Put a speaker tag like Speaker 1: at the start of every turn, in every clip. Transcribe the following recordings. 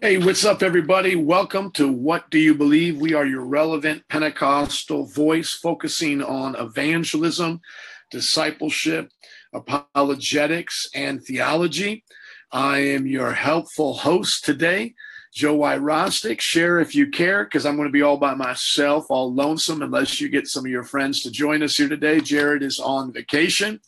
Speaker 1: Hey, what's up, everybody? Welcome to What Do You Believe? We are your relevant Pentecostal voice focusing on evangelism, discipleship, apologetics, and theology. I am your helpful host today, Joe Y. Rostick. Share if you care, because I'm going to be all by myself, all lonesome, unless you get some of your friends to join us here today. Jared is on vacation.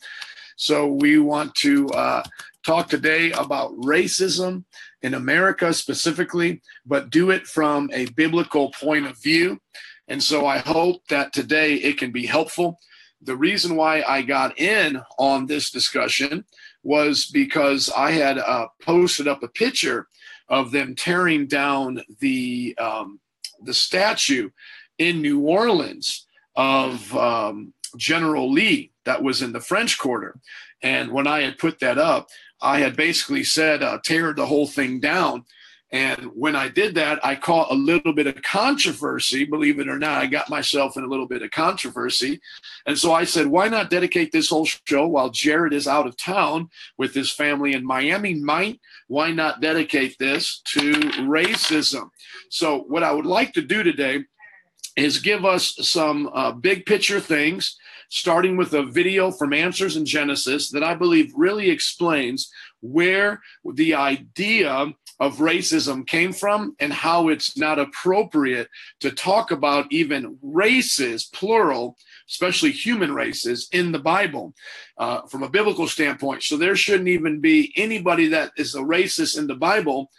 Speaker 1: So we want to uh, talk today about racism in America specifically, but do it from a biblical point of view. And so I hope that today it can be helpful. The reason why I got in on this discussion was because I had uh, posted up a picture of them tearing down the um, the statue in New Orleans of um, General Lee that was in the French Quarter. And when I had put that up, I had basically said, uh, tear the whole thing down. And when I did that, I caught a little bit of controversy. Believe it or not, I got myself in a little bit of controversy. And so I said, why not dedicate this whole show while Jared is out of town with his family in Miami? Might why not dedicate this to racism? So, what I would like to do today is give us some uh, big picture things starting with a video from Answers in Genesis that I believe really explains where the idea of racism came from and how it's not appropriate to talk about even races, plural, especially human races, in the Bible uh, from a biblical standpoint. So there shouldn't even be anybody that is a racist in the Bible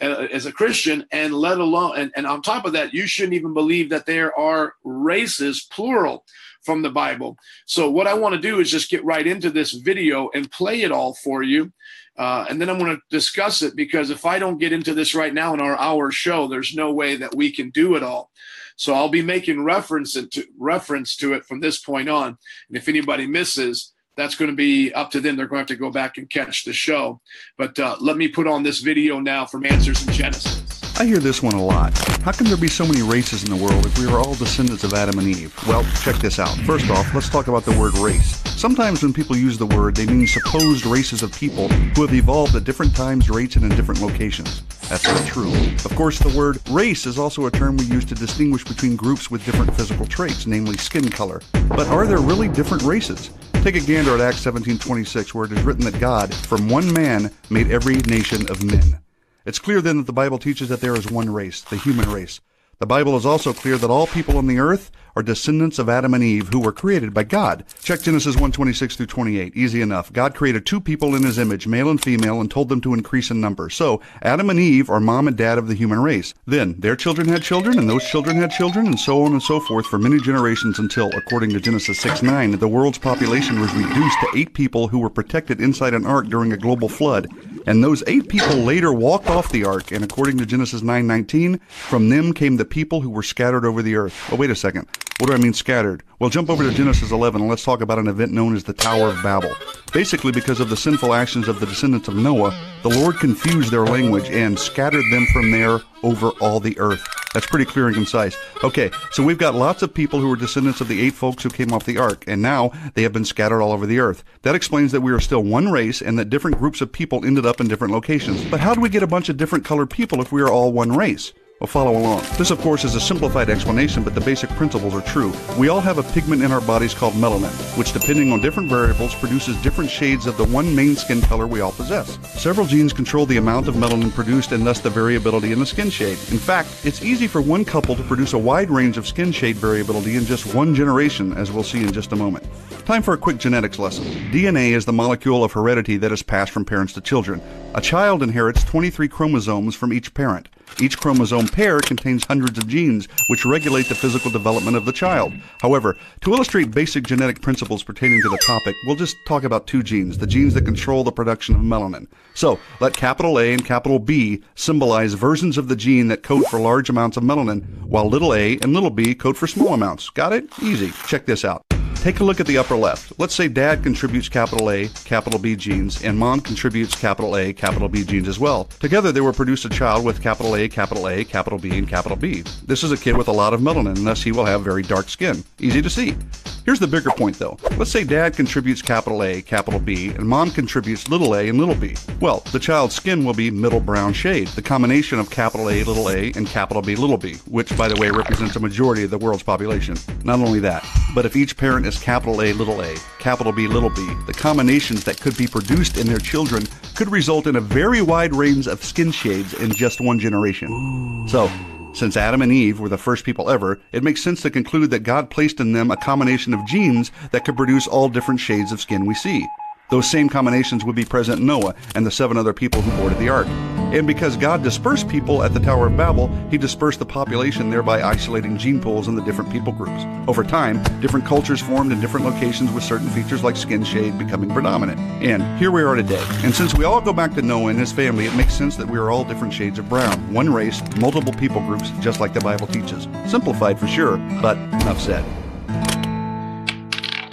Speaker 1: uh, as a Christian, and let alone, and, and on top of that, you shouldn't even believe that there are races, plural, from the Bible. So, what I want to do is just get right into this video and play it all for you. Uh, and then I'm going to discuss it because if I don't get into this right now in our hour show, there's no way that we can do it all. So I'll be making reference to reference to it from this point on. And if anybody misses, that's going to be up to them. They're going to have to go back and catch the show. But uh, let me put on this video now from Answers in Genesis.
Speaker 2: I hear this one a lot. How can there be so many races in the world if we are all descendants of Adam and Eve? Well, check this out. First off, let's talk about the word race. Sometimes when people use the word, they mean supposed races of people who have evolved at different times, rates, and in different locations. That's not true. Of course, the word race is also a term we use to distinguish between groups with different physical traits, namely skin color. But are there really different races? Take a gander at Acts 17:26 where it is written that God from one man made every nation of men. It's clear then that the Bible teaches that there is one race, the human race. The Bible is also clear that all people on the earth are descendants of Adam and Eve who were created by God. Check Genesis 1:26 through 28. Easy enough. God created two people in his image, male and female, and told them to increase in number. So, Adam and Eve are mom and dad of the human race. Then, their children had children, and those children had children, and so on and so forth for many generations until, according to Genesis 6:9, the world's population was reduced to 8 people who were protected inside an ark during a global flood. And those 8 people later walked off the ark, and according to Genesis 9:19, from them came the people who were scattered over the earth. Oh, wait a second. What do I mean scattered? Well, jump over to Genesis 11 and let's talk about an event known as the Tower of Babel. Basically, because of the sinful actions of the descendants of Noah, the Lord confused their language and scattered them from there over all the earth. That's pretty clear and concise. Okay, so we've got lots of people who are descendants of the eight folks who came off the ark, and now they have been scattered all over the earth. That explains that we are still one race and that different groups of people ended up in different locations. But how do we get a bunch of different colored people if we are all one race? Follow along. This, of course, is a simplified explanation, but the basic principles are true. We all have a pigment in our bodies called melanin, which, depending on different variables, produces different shades of the one main skin color we all possess. Several genes control the amount of melanin produced and thus the variability in the skin shade. In fact, it's easy for one couple to produce a wide range of skin shade variability in just one generation, as we'll see in just a moment. Time for a quick genetics lesson. DNA is the molecule of heredity that is passed from parents to children. A child inherits 23 chromosomes from each parent. Each chromosome pair contains hundreds of genes, which regulate the physical development of the child. However, to illustrate basic genetic principles pertaining to the topic, we'll just talk about two genes, the genes that control the production of melanin. So, let capital A and capital B symbolize versions of the gene that code for large amounts of melanin, while little a and little b code for small amounts. Got it? Easy. Check this out. Take a look at the upper left. Let's say dad contributes capital A, capital B genes, and mom contributes capital A, capital B genes as well. Together, they will produce a child with capital A, capital A, capital B, and capital B. This is a kid with a lot of melanin, and thus he will have very dark skin. Easy to see. Here's the bigger point though. Let's say dad contributes capital A, capital B, and mom contributes little a and little b. Well, the child's skin will be middle brown shade, the combination of capital A, little a, and capital B, little b, which by the way represents a majority of the world's population. Not only that, but if each parent is capital A, little a, capital B, little b, the combinations that could be produced in their children could result in a very wide range of skin shades in just one generation. So, since Adam and Eve were the first people ever, it makes sense to conclude that God placed in them a combination of genes that could produce all different shades of skin we see. Those same combinations would be present in Noah and the seven other people who boarded the ark. And because God dispersed people at the Tower of Babel, he dispersed the population, thereby isolating gene pools in the different people groups. Over time, different cultures formed in different locations with certain features like skin shade becoming predominant. And here we are today. And since we all go back to Noah and his family, it makes sense that we are all different shades of brown. One race, multiple people groups, just like the Bible teaches. Simplified for sure, but enough said.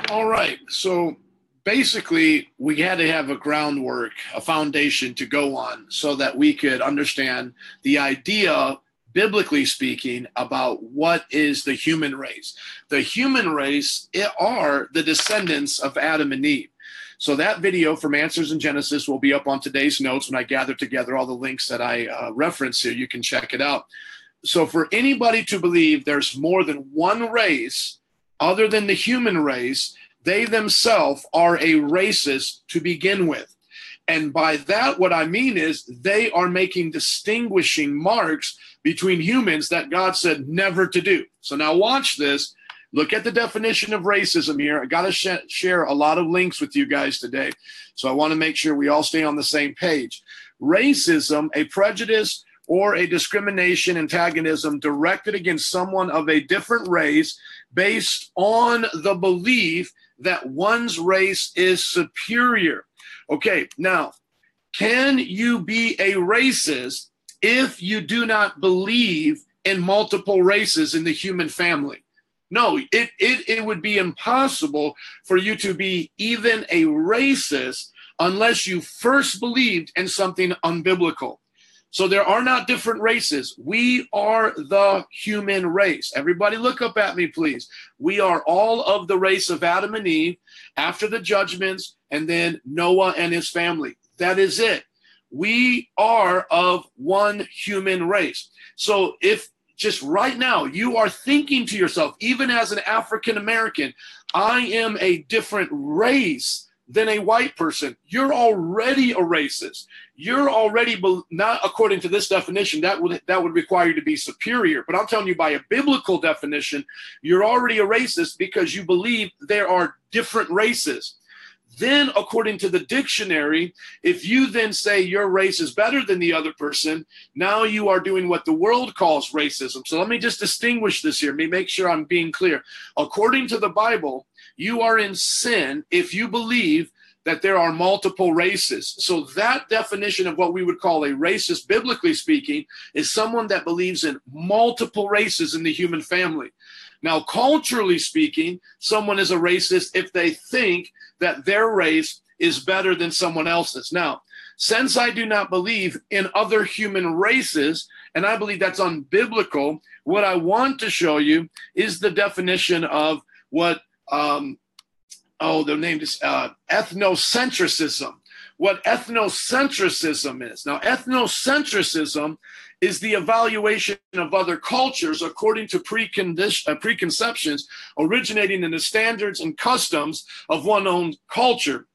Speaker 1: All right. So basically we had to have a groundwork, a foundation to go on so that we could understand the idea biblically speaking about what is the human race. The human race are the descendants of Adam and Eve. So that video from Answers in Genesis will be up on today's notes when I gather together all the links that I uh, reference here. You can check it out. So for anybody to believe there's more than one race other than the human race, they themselves are a racist to begin with. And by that, what I mean is they are making distinguishing marks between humans that God said never to do. So now watch this. Look at the definition of racism here. I got to sh- share a lot of links with you guys today. So I want to make sure we all stay on the same page. Racism, a prejudice or a discrimination, antagonism directed against someone of a different race based on the belief that one's race is superior. Okay, now, can you be a racist if you do not believe in multiple races in the human family? No, it, it, it would be impossible for you to be even a racist unless you first believed in something unbiblical. So there are not different races. We are the human race. Everybody look up at me, please. We are all of the race of Adam and Eve after the judgments and then Noah and his family. That is it. We are of one human race. So if just right now you are thinking to yourself, even as an African American, I am a different race than a white person, you're already a racist. You're already not according to this definition that would that would require you to be superior. But I'm telling you by a biblical definition, you're already a racist because you believe there are different races. Then, according to the dictionary, if you then say your race is better than the other person, now you are doing what the world calls racism. So let me just distinguish this here. Let me make sure I'm being clear. According to the Bible, you are in sin if you believe that there are multiple races. So, that definition of what we would call a racist, biblically speaking, is someone that believes in multiple races in the human family. Now, culturally speaking, someone is a racist if they think that their race is better than someone else's. Now, since I do not believe in other human races, and I believe that's unbiblical, what I want to show you is the definition of what um, oh, the name is uh, ethnocentrism. What ethnocentrism is. Now, ethnocentrism is the evaluation of other cultures according to uh, preconceptions originating in the standards and customs of one own culture.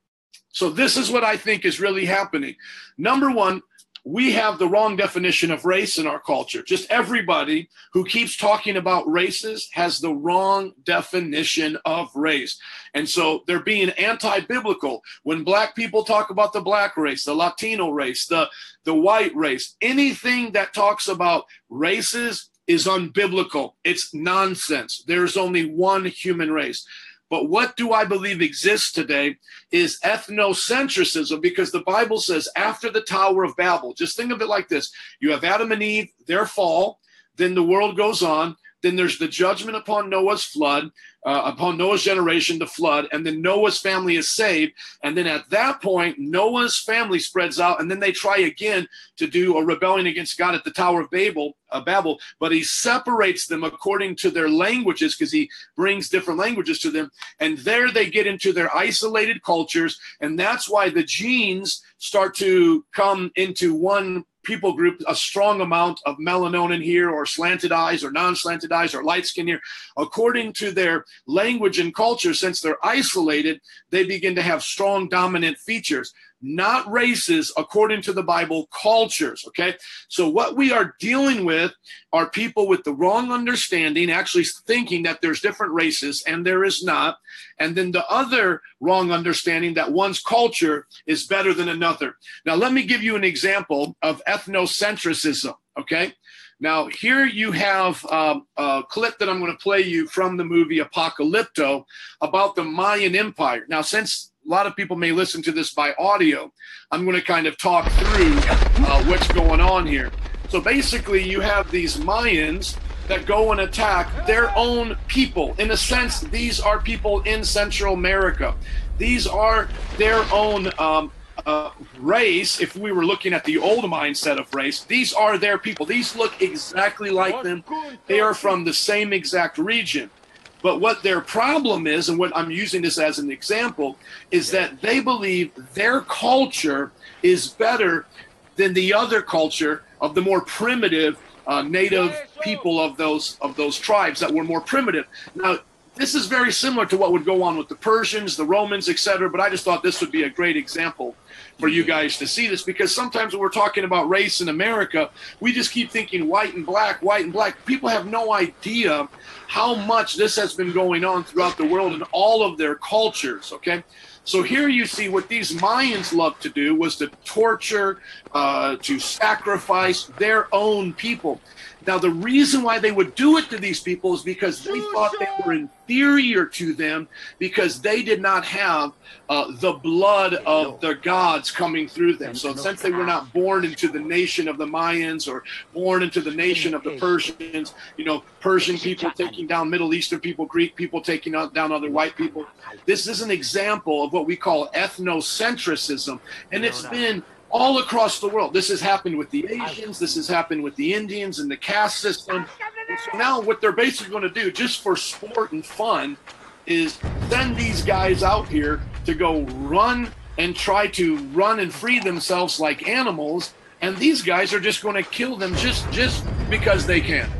Speaker 1: So, this is what I think is really happening. Number one, we have the wrong definition of race in our culture. Just everybody who keeps talking about races has the wrong definition of race. And so they're being anti biblical. When black people talk about the black race, the Latino race, the, the white race, anything that talks about races is unbiblical. It's nonsense. There's only one human race. But what do I believe exists today is ethnocentrism because the Bible says after the Tower of Babel, just think of it like this you have Adam and Eve, their fall, then the world goes on. Then there's the judgment upon Noah's flood, uh, upon Noah's generation, the flood, and then Noah's family is saved. And then at that point, Noah's family spreads out, and then they try again to do a rebellion against God at the Tower of Babel, uh, Babel. But he separates them according to their languages because he brings different languages to them, and there they get into their isolated cultures, and that's why the genes start to come into one people group a strong amount of melanonin here or slanted eyes or non-slanted eyes or light skin here. According to their language and culture since they're isolated they begin to have strong dominant features not races according to the Bible, cultures. Okay. So, what we are dealing with are people with the wrong understanding, actually thinking that there's different races, and there is not. And then the other wrong understanding that one's culture is better than another. Now, let me give you an example of ethnocentrism. Okay. Now, here you have um, a clip that I'm going to play you from the movie Apocalypto about the Mayan Empire. Now, since a lot of people may listen to this by audio. I'm going to kind of talk through uh, what's going on here. So basically, you have these Mayans that go and attack their own people. In a sense, these are people in Central America. These are their own um, uh, race. If we were looking at the old mindset of race, these are their people. These look exactly like them. They are from the same exact region. But what their problem is, and what I'm using this as an example, is that they believe their culture is better than the other culture of the more primitive uh, native people of those of those tribes that were more primitive. Now, this is very similar to what would go on with the Persians, the Romans, etc. But I just thought this would be a great example for you guys to see this because sometimes when we're talking about race in America, we just keep thinking white and black, white and black. People have no idea how much this has been going on throughout the world in all of their cultures. Okay. So here you see what these Mayans loved to do was to torture, uh, to sacrifice their own people. Now, the reason why they would do it to these people is because they thought they were inferior to them because they did not have uh, the blood of the gods coming through them. So, since they were not born into the nation of the Mayans or born into the nation of the Persians, you know, Persian people taking down Middle Eastern people, Greek people taking down other white people, this is an example of what we call ethnocentrism. And it's been all across the world. This has happened with the Asians, this has happened with the Indians and the caste system. And so now, what they're basically going to do, just for sport and fun, is send these guys out here to go run and try to run and free themselves like animals. And these guys are just going to kill them just just because they can.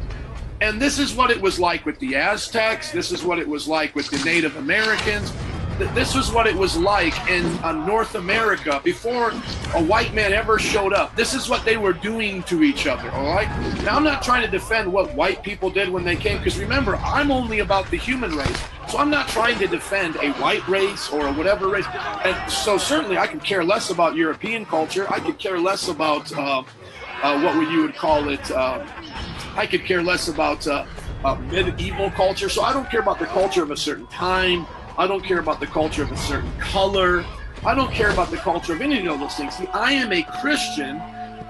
Speaker 1: And this is what it was like with the Aztecs. This is what it was like with the Native Americans this was what it was like in uh, North America before a white man ever showed up. This is what they were doing to each other. All right. Now I'm not trying to defend what white people did when they came, because remember, I'm only about the human race. So I'm not trying to defend a white race or whatever race. And so certainly I could care less about European culture. I could care less about uh, uh, what you would call it. Uh, I could care less about uh, uh, medieval culture. So I don't care about the culture of a certain time I don't care about the culture of a certain color. I don't care about the culture of any of those things. See, I am a Christian.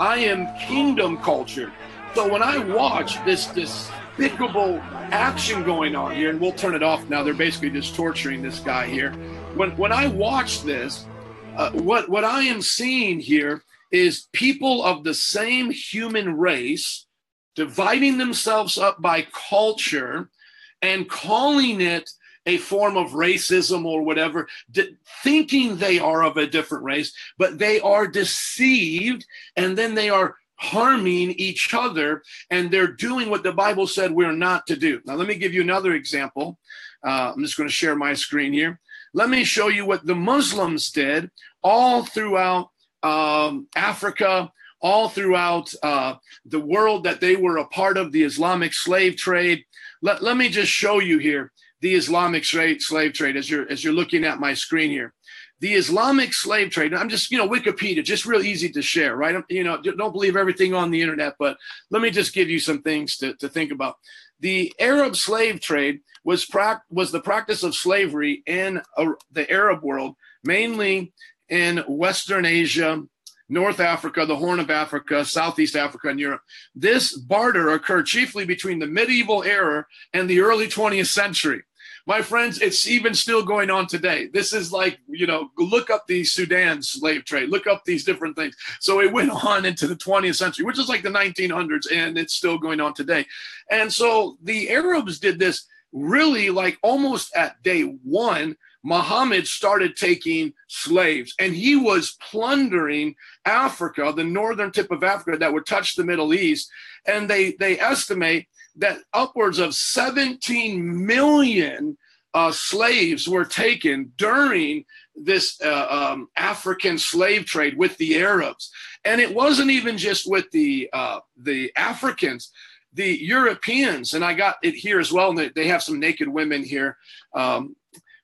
Speaker 1: I am kingdom culture. So when I watch this despicable action going on here, and we'll turn it off now. They're basically just torturing this guy here. When when I watch this, uh, what what I am seeing here is people of the same human race dividing themselves up by culture and calling it a form of racism or whatever, d- thinking they are of a different race, but they are deceived and then they are harming each other and they're doing what the Bible said we're not to do. Now, let me give you another example. Uh, I'm just going to share my screen here. Let me show you what the Muslims did all throughout um, Africa, all throughout uh, the world that they were a part of the Islamic slave trade. Let, let me just show you here the Islamic slave trade as you're as you're looking at my screen here. The Islamic slave trade. I'm just you know Wikipedia, just real easy to share, right? You know, don't believe everything on the internet, but let me just give you some things to, to think about. The Arab slave trade was pra- was the practice of slavery in uh, the Arab world, mainly in Western Asia, North Africa, the Horn of Africa, Southeast Africa, and Europe. This barter occurred chiefly between the medieval era and the early 20th century. My friends, it's even still going on today. This is like, you know, look up the Sudan slave trade, look up these different things. So it went on into the 20th century, which is like the 1900s, and it's still going on today. And so the Arabs did this really like almost at day one Muhammad started taking slaves and he was plundering Africa, the northern tip of Africa that would touch the Middle East. And they, they estimate that upwards of 17 million uh, slaves were taken during this uh, um, African slave trade with the Arabs. And it wasn't even just with the, uh, the Africans the Europeans, and I got it here as well. And they have some naked women here. Um,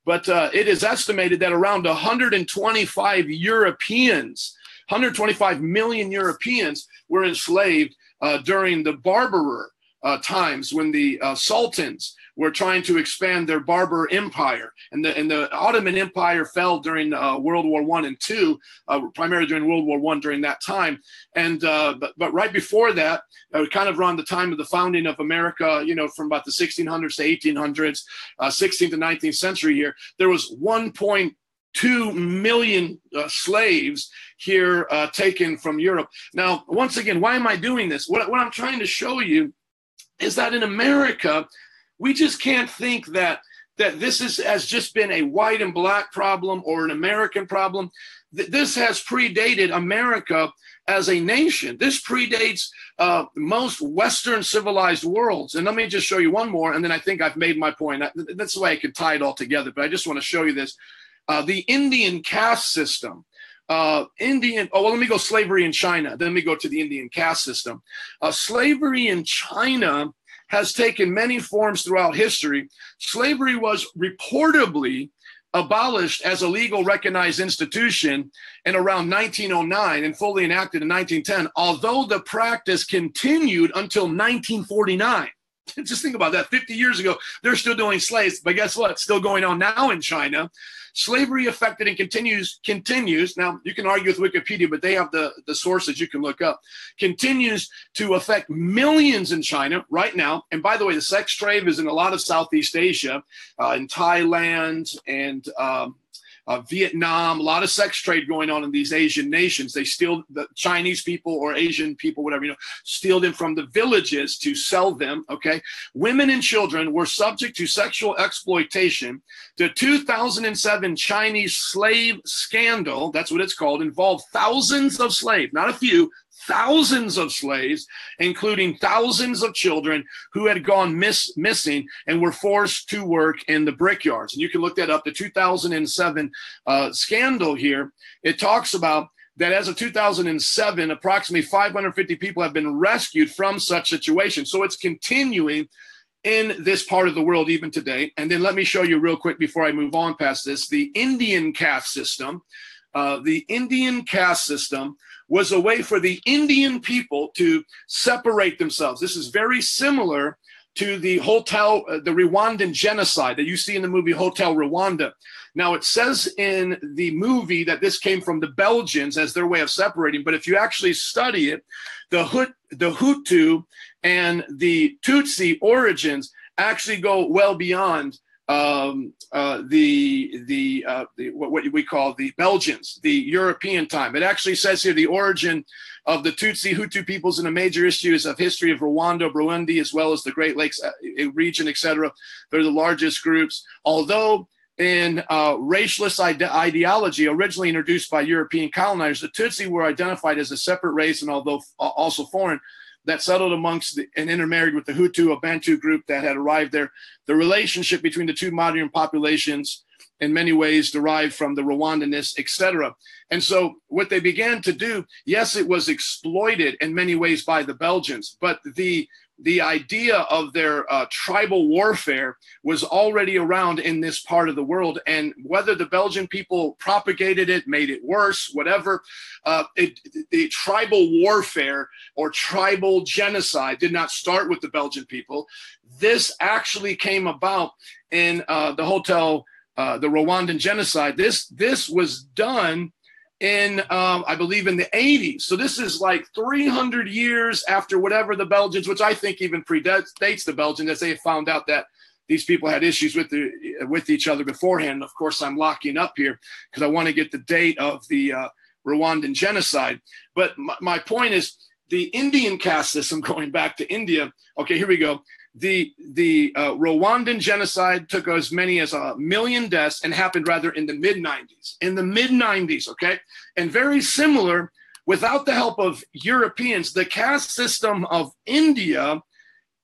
Speaker 1: but uh, it is estimated that around 125 Europeans, 125 million Europeans were enslaved uh, during the Berber uh, times when the uh, sultans were trying to expand their Berber empire, and the and the Ottoman Empire fell during uh, World War One and two, uh, primarily during World War One during that time. And uh, but but right before that, uh, kind of around the time of the founding of America, you know, from about the 1600s to 1800s, 16th uh, to 19th century here, there was 1.2 million slaves here taken from Europe. Now, once again, why am I doing this? What, what I'm trying to show you is that in America, we just can't think that that this is, has just been a white and black problem or an American problem. This has predated America as a nation. This predates uh, most Western civilized worlds. And let me just show you one more, and then I think I've made my point. That's the way I could tie it all together. But I just want to show you this: uh, the Indian caste system. Uh, Indian, oh, well, let me go slavery in China. Then we go to the Indian caste system. Uh, slavery in China has taken many forms throughout history. Slavery was reportedly abolished as a legal recognized institution in around 1909 and fully enacted in 1910, although the practice continued until 1949. Just think about that. 50 years ago, they're still doing slaves, but guess what? It's still going on now in China. Slavery affected and continues, continues. Now, you can argue with Wikipedia, but they have the, the sources you can look up. Continues to affect millions in China right now. And by the way, the sex trade is in a lot of Southeast Asia, uh, in Thailand and um, uh, Vietnam, a lot of sex trade going on in these Asian nations. They steal the Chinese people or Asian people, whatever, you know, steal them from the villages to sell them. Okay. Women and children were subject to sexual exploitation. The 2007 Chinese slave scandal, that's what it's called, involved thousands of slaves, not a few, thousands of slaves, including thousands of children who had gone miss, missing and were forced to work in the brickyards. And you can look that up. The 2007 uh, scandal here, it talks about that as of 2007, approximately 550 people have been rescued from such situations. So it's continuing in this part of the world even today. And then let me show you real quick before I move on past this the Indian caste system. Uh, the Indian caste system was a way for the Indian people to separate themselves. This is very similar to the hotel, uh, the Rwandan genocide that you see in the movie Hotel Rwanda. Now, it says in the movie that this came from the Belgians as their way of separating, but if you actually study it, the, Hut, the Hutu and the Tutsi origins actually go well beyond um, uh, the the, uh, the what, we call the Belgians, the European time. It actually says here the origin of the Tutsi Hutu peoples in the major issues of history of Rwanda, Burundi, as well as the Great Lakes uh, region, etc. They're the largest groups. Although in uh, racialist ide- ideology originally introduced by European colonizers, the Tutsi were identified as a separate race and although also foreign, that settled amongst the, and intermarried with the Hutu, a Bantu group that had arrived there. The relationship between the two modern populations in many ways derived from the Rwandanists, etc. And so what they began to do, yes, it was exploited in many ways by the Belgians, but the the idea of their uh, tribal warfare was already around in this part of the world. And whether the Belgian people propagated it, made it worse, whatever, uh, it, the tribal warfare or tribal genocide did not start with the Belgian people. This actually came about in uh, the hotel, uh, the Rwandan genocide. This, this was done in, um, I believe, in the 80s. So this is like 300 years after whatever the Belgians, which I think even predates the Belgians, as they found out that these people had issues with the with each other beforehand. Of course, I'm locking up here because I want to get the date of the uh, Rwandan genocide. But my, my point is the Indian caste system, going back to India. Okay, here we go. The the uh, Rwandan genocide took as many as a million deaths and happened rather in the mid 90s. In the mid 90s, okay, and very similar. Without the help of Europeans, the caste system of India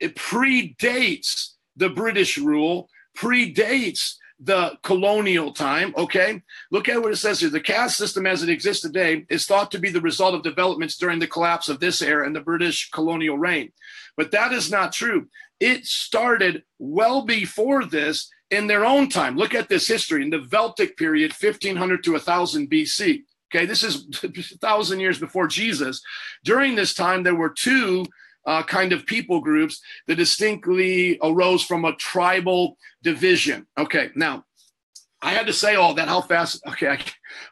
Speaker 1: it predates the British rule, predates the colonial time. Okay. Look at what it says here. The caste system as it exists today is thought to be the result of developments during the collapse of this era and the British colonial reign. But that is not true. It started well before this in their own time. Look at this history in the Vedic period, 1500 to 1000 BC. Okay. This is a thousand years before Jesus. During this time, there were two uh, kind of people groups that distinctly arose from a tribal division. Okay, now I had to say all that. How fast? Okay, I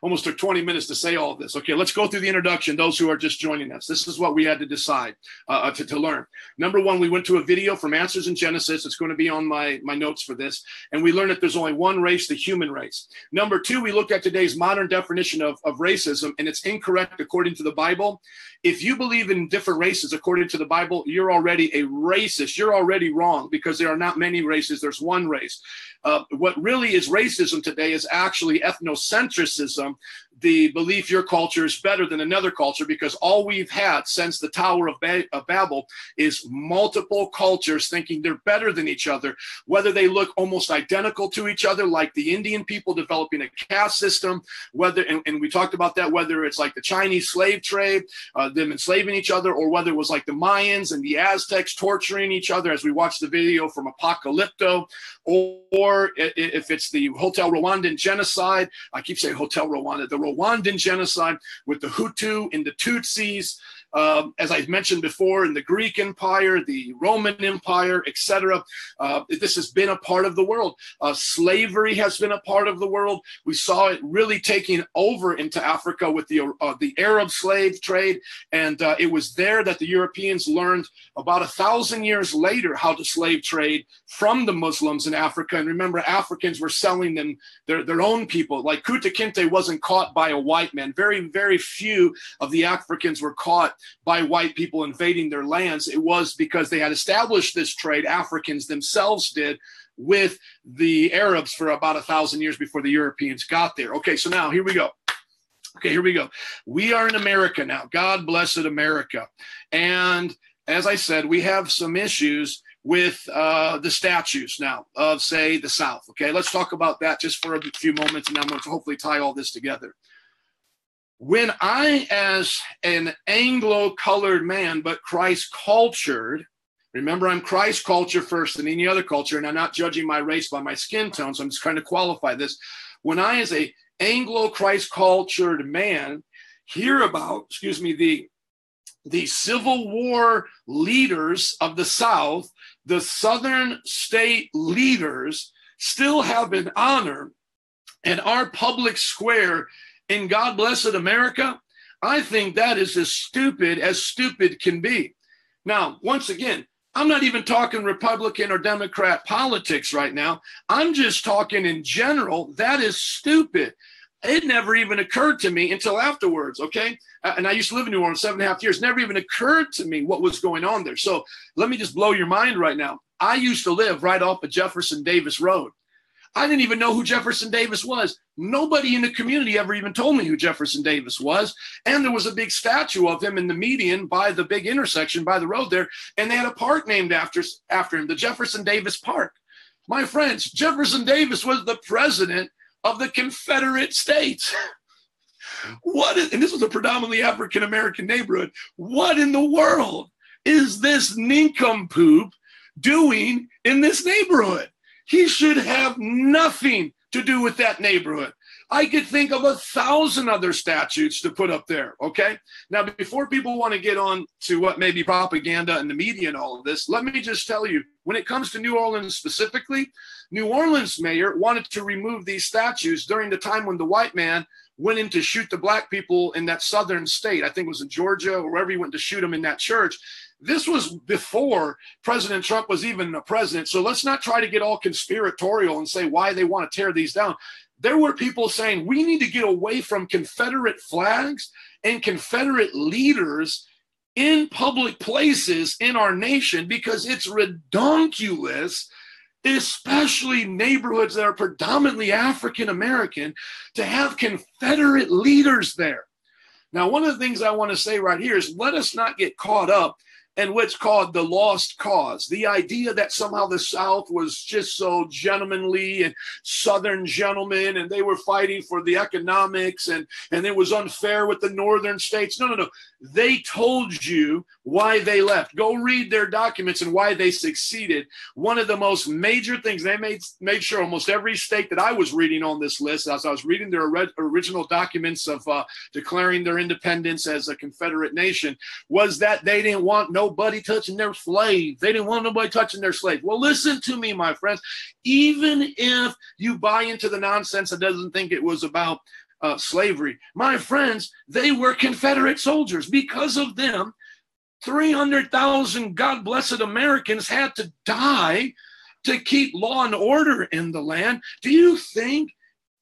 Speaker 1: almost took 20 minutes to say all this. Okay, let's go through the introduction. Those who are just joining us, this is what we had to decide uh, uh, to, to learn. Number one, we went to a video from Answers in Genesis. It's going to be on my, my notes for this. And we learned that there's only one race, the human race. Number two, we looked at today's modern definition of, of racism, and it's incorrect according to the Bible. If you believe in different races according to the Bible, you're already a racist. You're already wrong because there are not many races, there's one race. Uh, what really is racism today is actually ethnocentrism, racism the belief your culture is better than another culture, because all we've had since the Tower of, ba- of Babel is multiple cultures thinking they're better than each other, whether they look almost identical to each other, like the Indian people developing a caste system, whether, and, and we talked about that, whether it's like the Chinese slave trade, uh, them enslaving each other, or whether it was like the Mayans and the Aztecs torturing each other, as we watched the video from Apocalypto, or, or if it's the Hotel Rwandan genocide, I keep saying Hotel Rwanda, the Rwandan genocide with the Hutu and the Tutsis, um, as I've mentioned before, in the Greek Empire, the Roman Empire, etc. Uh, this has been a part of the world. Uh, slavery has been a part of the world. We saw it really taking over into Africa with the uh, the Arab slave trade, and uh, it was there that the Europeans learned about a thousand years later how to slave trade from the Muslims in Africa. And remember, Africans were selling them their, their own people. Like Kunta Kinte wasn't caught by a white man. Very, very few of the Africans were caught by white people invading their lands. It was because they had established this trade, Africans themselves did, with the Arabs for about a thousand years before the Europeans got there. Okay, so now here we go. Okay, here we go. We are in America now. God blessed America. And as I said, we have some issues with uh, the statues now of, say, the South. Okay, let's talk about that just for a few moments, and I'm going to hopefully tie all this together when I, as an Anglo colored man, but Christ cultured, remember I'm Christ culture first than any other culture, and I'm not judging my race by my skin tone, so I'm just trying to qualify this. When I, as a Anglo Christ cultured man, hear about, excuse me, the the Civil War leaders of the South, the Southern state leaders, still have an honor, and our public square in God Blessed America, I think that is as stupid as stupid can be. Now, once again, I'm not even talking Republican or Democrat politics right now. I'm just talking in general. That is stupid. It never even occurred to me until afterwards. Okay. Uh, and I used to live in New Orleans seven and a half years. Never even occurred to me what was going on there. So let me just blow your mind right now. I used to live right off of Jefferson Davis Road. I didn't even know who Jefferson Davis was. Nobody in the community ever even told me who Jefferson Davis was. And there was a big statue of him in the median by the big intersection by the road there. And they had a park named after, after him, the Jefferson Davis Park. My friends, Jefferson Davis was the president of the Confederate States. What is, and this was a predominantly African American neighborhood. What in the world is this nincompoop doing in this neighborhood? He should have nothing to do with that neighborhood. I could think of a thousand other statutes to put up there. Okay. Now, before people want to get on to what may be propaganda and the media and all of this, let me just tell you when it comes to New Orleans specifically, New Orleans mayor wanted to remove these statues during the time when the white man went in to shoot the black people in that southern state. I think it was in Georgia or wherever he went to shoot them in that church. This was before President Trump was even a president. So let's not try to get all conspiratorial and say why they want to tear these down. There were people saying we need to get away from Confederate flags and Confederate leaders in public places in our nation because it's redonkulous especially neighborhoods that are predominantly African American, to have Confederate leaders there. Now, one of the things I want to say right here is let us not get caught up and what's called the lost cause. The idea that somehow the South was just so gentlemanly and Southern gentlemen and they were fighting for the economics and, and it was unfair with the Northern states. No, no, no. They told you why they left. Go read their documents and why they succeeded. One of the most major things they made made sure almost every state that I was reading on this list, as I was reading their original documents of uh, declaring their independence as a Confederate nation, was that they didn't want nobody touching their slaves. They didn't want nobody touching their slaves. Well, listen to me, my friends. Even if you buy into the nonsense that doesn't think it was about uh, slavery. My friends, they were Confederate soldiers. Because of them, 300,000 God blessed Americans had to die to keep law and order in the land. Do you think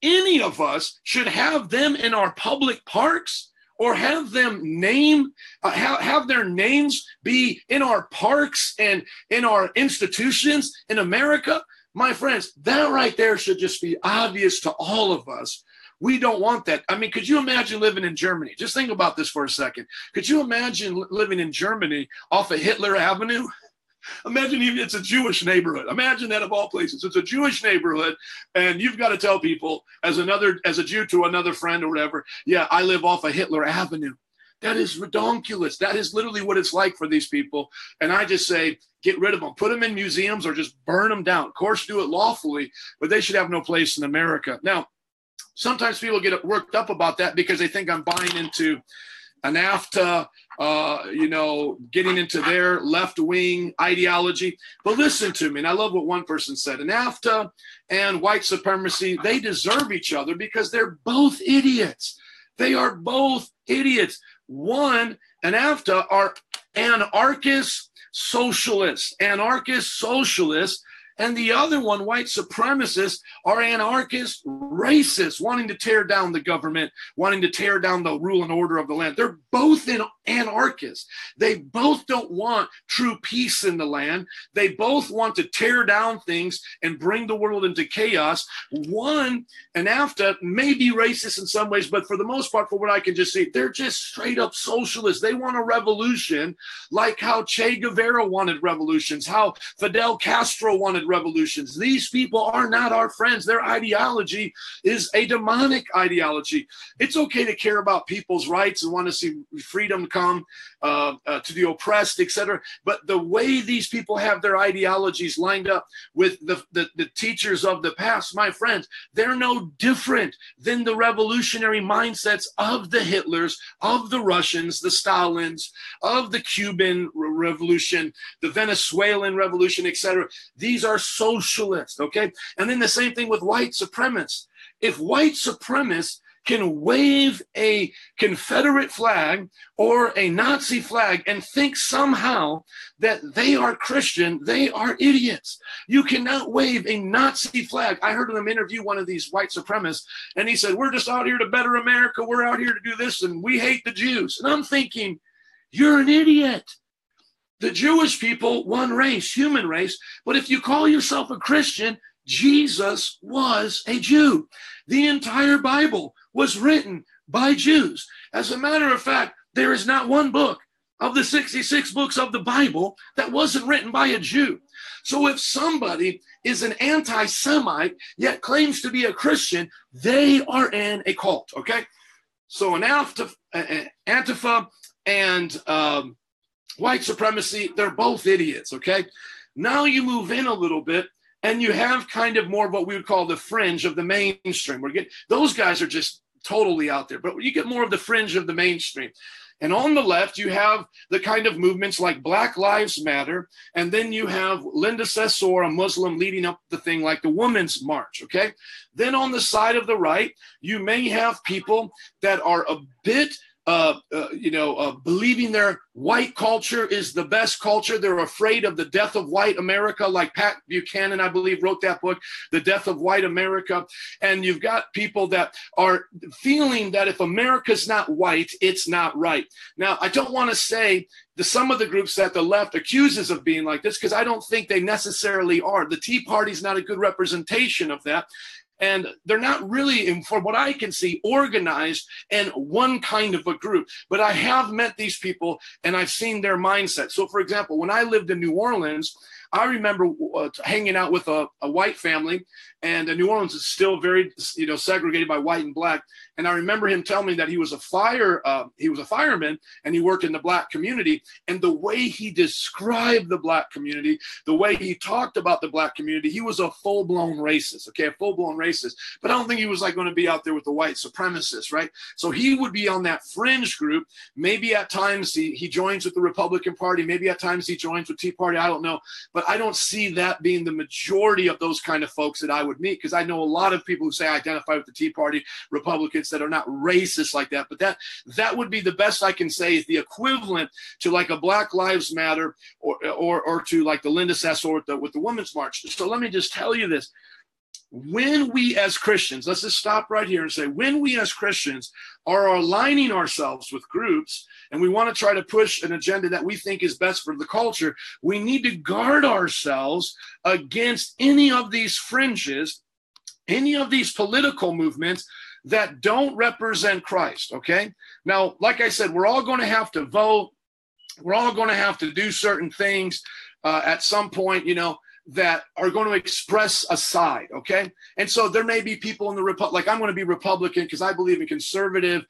Speaker 1: any of us should have them in our public parks? Or have them name uh, have, have their names be in our parks and in our institutions in america my friends that right there should just be obvious to all of us we don't want that. I mean, could you imagine living in Germany? Just think about this for a second. Could you imagine living in Germany off of Hitler Avenue? Imagine even it's a Jewish neighborhood. Imagine that of all places. It's a Jewish neighborhood, and you've got to tell people as another as a Jew to another friend or whatever, yeah, I live off of Hitler Avenue. That is redonkulous. That is literally what it's like for these people. And I just say, get rid of them, put them in museums or just burn them down. Of course, do it lawfully, but they should have no place in America. Now, sometimes people get worked up about that because they think I'm buying into Antifa, uh, you know, getting into their left wing ideology. But listen to me, and I love what one person said Antifa and white supremacy, they deserve each other because they're both idiots. They are both idiots. One, an Antifa are anarchist socialists, anarchist socialists and the other one, white supremacists, are anarchist racists, wanting to tear down the government, wanting to tear down the rule and order of the land. They're both in anarchists. They both don't want true peace in the land. They both want to tear down things and bring the world into chaos. One, and Antifa may be racist in some ways, but for the most part, for what I can just see, they're just straight up socialists. They want a revolution like how Che Guevara wanted revolutions, how Fidel Castro wanted revolutions. These people are not our friends. Their ideology is a demonic ideology. It's okay to care about people's rights and want to see freedom come uh, uh, to the oppressed, etc. But the way these people have their ideologies lined up with the, the, the teachers of the past, my friends, they're no different than the revolutionary mindsets of the Hitlers, of the Russians, the Stalins, of the Cuban revolution, the Venezuelan revolution, etc. These are socialists, okay? And then the same thing with white supremacists. If white supremacists can wave a Confederate flag or a Nazi flag and think somehow that they are Christian, they are idiots. You cannot wave a Nazi flag. I heard them interview one of these white supremacists, and he said, We're just out here to better America. We're out here to do this, and we hate the Jews. And I'm thinking, You're an idiot. The Jewish people, one race, human race. But if you call yourself a Christian, Jesus was a Jew. The entire Bible was written by Jews. As a matter of fact, there is not one book of the 66 books of the Bible that wasn't written by a Jew. So if somebody is an anti Semite yet claims to be a Christian, they are in a cult, okay? So an Antifa, and um, white supremacy, they're both idiots, okay? Now you move in a little bit and you have kind of more of what we would call the fringe of the mainstream. We're getting, those guys are just totally out there, but you get more of the fringe of the mainstream. And on the left, you have the kind of movements like Black Lives Matter. And then you have Linda Sarsour, a Muslim, leading up the thing like the Women's March. Okay. Then on the side of the right, you may have people that are a bit uh, uh, you know, uh, believing their white culture is the best culture. They're afraid of the death of white America, like Pat Buchanan, I believe, wrote that book, The Death of White America. And you've got people that are feeling that if America's not white, it's not right. Now, I don't want to say the some of the groups that the left accuses of being like this because I don't think they necessarily are. The Tea Party's not a good representation of that and they're not really, from what I can see, organized in one kind of a group. But I have met these people and I've seen their mindset. So, for example, when I lived in New Orleans, I remember uh, hanging out with a, a, white family, and uh, New Orleans is still very, you know, segregated by white and black. And I remember him telling me that he was a fire, uh, he was a fireman, and he worked in the black community. And the way he described the black community, the way he talked about the black community, he was a full blown racist. Okay, a full blown racist. But I don't think he was like going to be out there with the white supremacists, right? So he would be on that fringe group. Maybe at times he he joins with the Republican Party. Maybe at times he joins with Tea Party. I don't know, but but I don't see that being the majority of those kind of folks that I would meet because I know a lot of people who say I identify with the Tea Party, Republicans that are not racist like that. But that that would be the best I can say is the equivalent to like a Black Lives Matter or or, or to like the Linda Sarsour with the, with the Women's March. So let me just tell you this when we as Christians, let's just stop right here and say, when we as Christians are aligning ourselves with groups and we want to try to push an agenda that we think is best for the culture, we need to guard ourselves against any of these fringes, any of these political movements that don't represent Christ. Okay. Now, like I said, we're all going to have to vote, we're all going to have to do certain things uh, at some point, you know that are going to express a side, okay? And so there may be people in the Republic, like I'm going to be Republican because I believe in conservative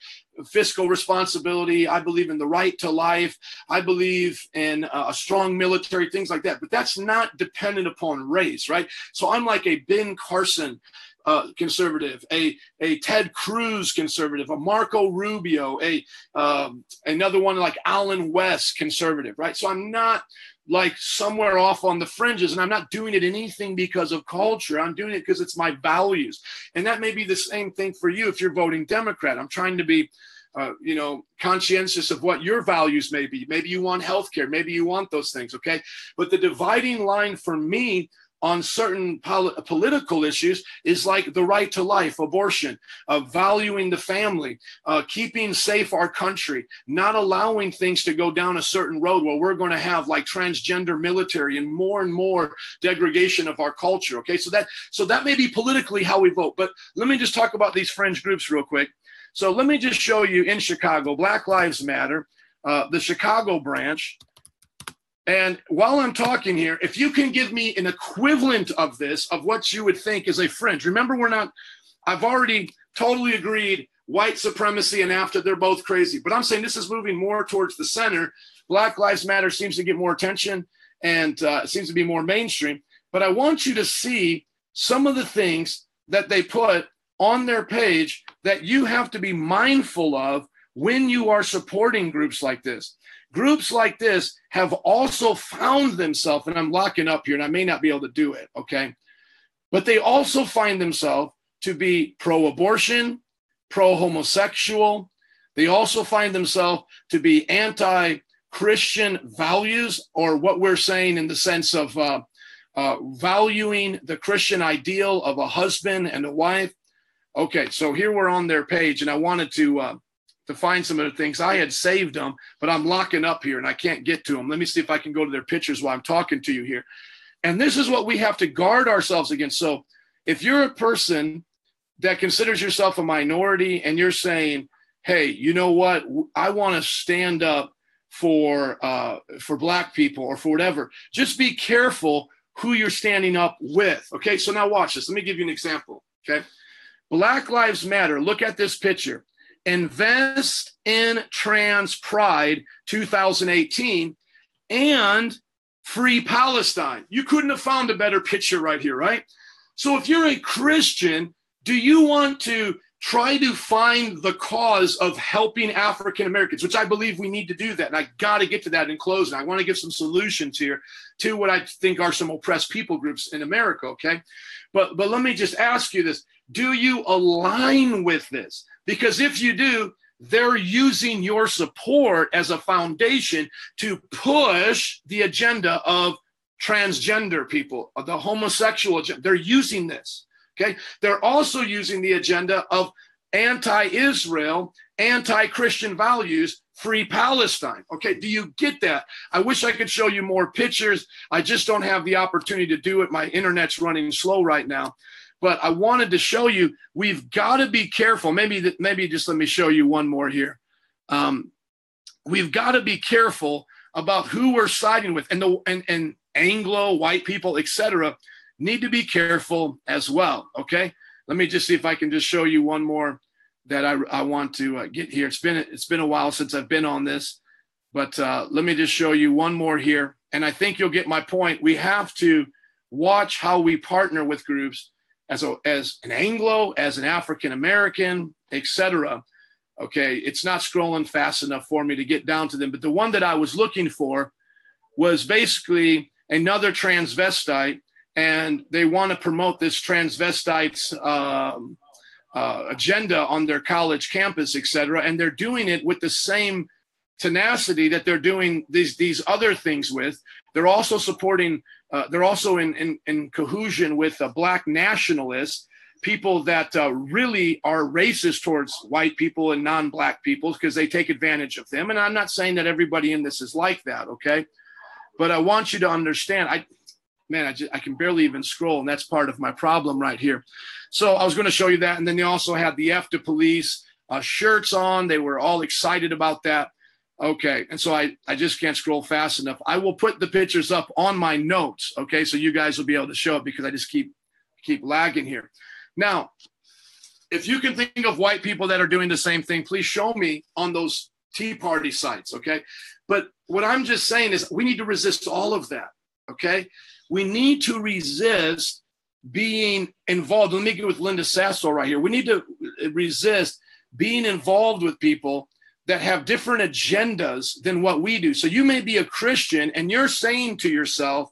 Speaker 1: fiscal responsibility. I believe in the right to life. I believe in uh, a strong military, things like that. But that's not dependent upon race, right? So I'm like a Ben Carson uh, conservative, a a Ted Cruz conservative, a Marco Rubio, a um, another one like Allen West conservative, right? So I'm not like somewhere off on the fringes and i'm not doing it anything because of culture. I'm doing it because it's my values. And that may be the same thing for you if you're voting democrat. I'm trying to be uh, you know conscientious of what your values may be. Maybe you want health care maybe you want those things okay? But the dividing line for me on certain pol- political issues is like the right to life, abortion, uh, valuing the family, uh, keeping safe our country, not allowing things to go down a certain road where we're going to have like transgender military and more and more degradation of our culture. Okay, so that so that may be politically how we vote. But let me just talk about these fringe groups real quick. So let me just show you in Chicago, Black Lives Matter, uh, the Chicago branch. And while I'm talking here, if you can give me an equivalent of this, of what you would think is a fringe, remember, we're not, I've already totally agreed white supremacy and after they're both crazy. But I'm saying this is moving more towards the center. Black Lives Matter seems to get more attention and uh, seems to be more mainstream. But I want you to see some of the things that they put on their page that you have to be mindful of when you are supporting groups like this. Groups like this have also found themselves, and I'm locking up here and I may not be able to do it, okay? But they also find themselves to be pro abortion, pro homosexual. They also find themselves to be anti Christian values, or what we're saying in the sense of uh, uh, valuing the Christian ideal of a husband and a wife. Okay, so here we're on their page, and I wanted to uh, to find some of the things. I had saved them, but I'm locking up here and I can't get to them. Let me see if I can go to their pictures while I'm talking to you here. And this is what we have to guard ourselves against. So if you're a person that considers yourself a minority and you're saying, hey, you know what? I want to stand up for uh, for black people or for whatever. Just be careful who you're standing up with. Okay, so now watch this. Let me give you an example. Okay, Black Lives Matter. Look at this picture. Invest in Trans Pride 2018 and Free Palestine. You couldn't have found a better picture right here, right? So if you're a Christian, do you want to try to find the cause of helping African Americans, which I believe we need to do that. And I got to get to that in closing. I want to give some solutions here to what I think are some oppressed people groups in America. Okay. But, but let me just ask you this Do you align with this? Because if you do, they're using your support as a foundation to push the agenda of transgender people, of the homosexual agenda. They're using this. Okay. They're also using the agenda of anti Israel, anti Christian values, free Palestine. Okay. Do you get that? I wish I could show you more pictures. I just don't have the opportunity to do it. My internet's running slow right now. But I wanted to show you we've got to be careful. Maybe maybe just let me show you one more here. Um, we've got to be careful about who we're siding with and the and, and Anglo white people, etc need to be careful as well. Okay, let me just see if I can just show you one more that I, I want to uh, get here. It's been it's been a while since I've been on this, but uh, let me just show you one more here, and I think you'll get my point. We have to watch how we partner with groups as a, as an Anglo, as an African American, etc. Okay, it's not scrolling fast enough for me to get down to them, but the one that I was looking for was basically another transvestite and they want to promote this transvestite um, uh, agenda on their college campus, et cetera. And they're doing it with the same tenacity that they're doing these these other things with. They're also supporting. Uh, they're also in in, in cohesion with uh, black nationalists, people that uh, really are racist towards white people and non-black people because they take advantage of them. And I'm not saying that everybody in this is like that, okay? But I want you to understand. I man, I, just, I can barely even scroll, and that's part of my problem right here. So I was going to show you that, and then they also had the F to police uh, shirts on. They were all excited about that. Okay, and so I I just can't scroll fast enough. I will put the pictures up on my notes. Okay, so you guys will be able to show it because I just keep keep lagging here. Now, if you can think of white people that are doing the same thing, please show me on those Tea Party sites. Okay, but what I'm just saying is we need to resist all of that. Okay, we need to resist being involved. Let me get with Linda Sarsour right here. We need to resist being involved with people that have different agendas than what we do. So you may be a Christian and you're saying to yourself,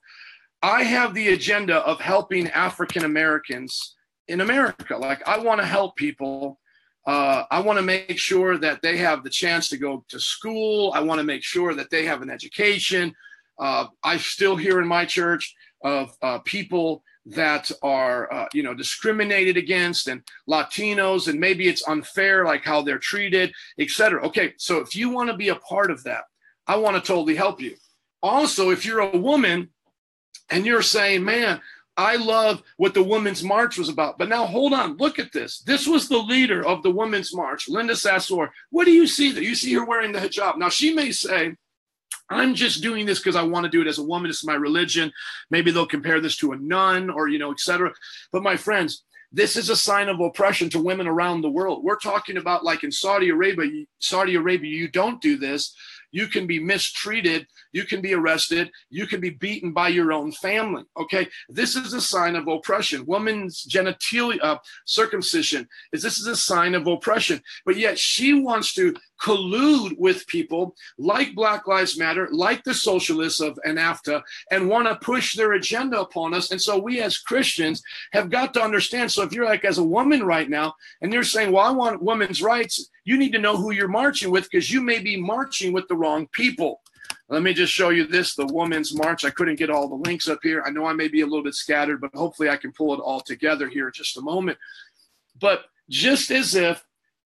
Speaker 1: I have the agenda of helping African Americans in America. Like, I want to help people. Uh, I want to make sure that they have the chance to go to school. I want to make sure that they have an education. Uh, I still hear in my church of uh, people that are uh, you know discriminated against and latinos and maybe it's unfair like how they're treated etc okay so if you want to be a part of that i want to totally help you. Also if you're a woman and you're saying man i love what the women's march was about but now hold on look at this. This was the leader of the women's march linda sarsour what do you see there? You see her wearing the hijab. Now she may say I'm just doing this because I want to do it as a woman. It's my religion. Maybe they'll compare this to a nun or, you know, etc. But my friends, this is a sign of oppression to women around the world. We're talking about like in Saudi Arabia, Saudi Arabia, you don't do this you can be mistreated, you can be arrested, you can be beaten by your own family. Okay, this is a sign of oppression. Woman's genitalia uh, circumcision is this is a sign of oppression, but yet she wants to collude with people like Black Lives Matter, like the socialists of NAFTA, and want to push their agenda upon us. And so we as Christians have got to understand. So if you're like as a woman right now, and you're saying, "Well, I want women's rights," you need to know who you're marching with because you may be marching with the wrong people. Let me just show you this the Women's March. I couldn't get all the links up here. I know I may be a little bit scattered, but hopefully I can pull it all together here in just a moment. But just as if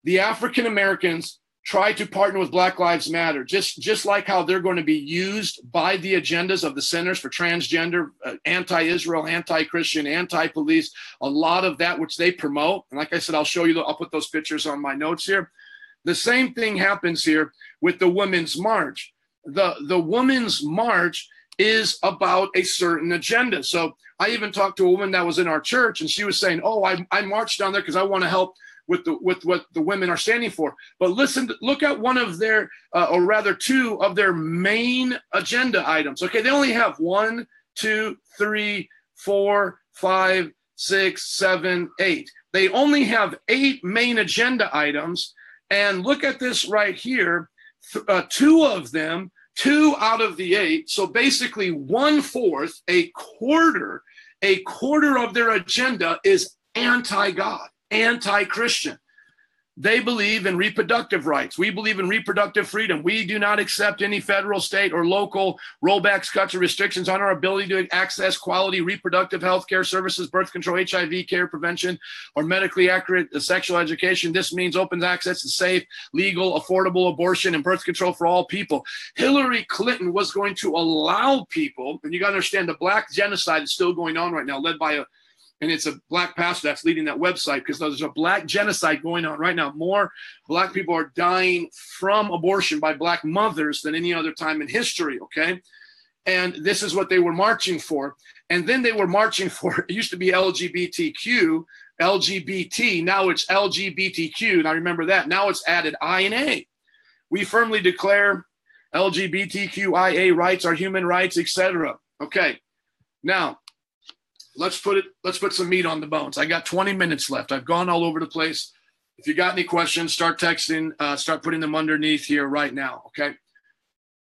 Speaker 1: the African Americans try to partner with Black Lives Matter, just, just like how they're going to be used by the agendas of the Centers for Transgender, uh, anti Israel, anti Christian, anti police, a lot of that which they promote. And like I said, I'll show you, I'll put those pictures on my notes here. The same thing happens here with the Women's March. The, the Women's March is about a certain agenda. So I even talked to a woman that was in our church, and she was saying, "Oh, I, I marched down there because I want to help with the with what the women are standing for." But listen, look at one of their, uh, or rather, two of their main agenda items. Okay, they only have one, two, three, four, five, six, seven, eight. They only have eight main agenda items. And look at this right here. Uh, two of them, two out of the eight. So basically, one fourth, a quarter, a quarter of their agenda is anti God, anti Christian. They believe in reproductive rights. We believe in reproductive freedom. We do not accept any federal, state, or local rollbacks, cuts, or restrictions on our ability to access quality reproductive health care services, birth control, HIV care prevention, or medically accurate sexual education. This means open access to safe, legal, affordable abortion and birth control for all people. Hillary Clinton was going to allow people, and you got to understand the black genocide is still going on right now, led by a and it's a black pastor that's leading that website because there's a black genocide going on right now. More black people are dying from abortion by black mothers than any other time in history. Okay. And this is what they were marching for. And then they were marching for, it used to be LGBTQ, LGBT. Now it's LGBTQ. Now remember that. Now it's added I and A. We firmly declare LGBTQIA rights are human rights, etc. Okay. Now, let's put it let's put some meat on the bones. I got 20 minutes left. I've gone all over the place. If you got any questions start texting uh, start putting them underneath here right now okay?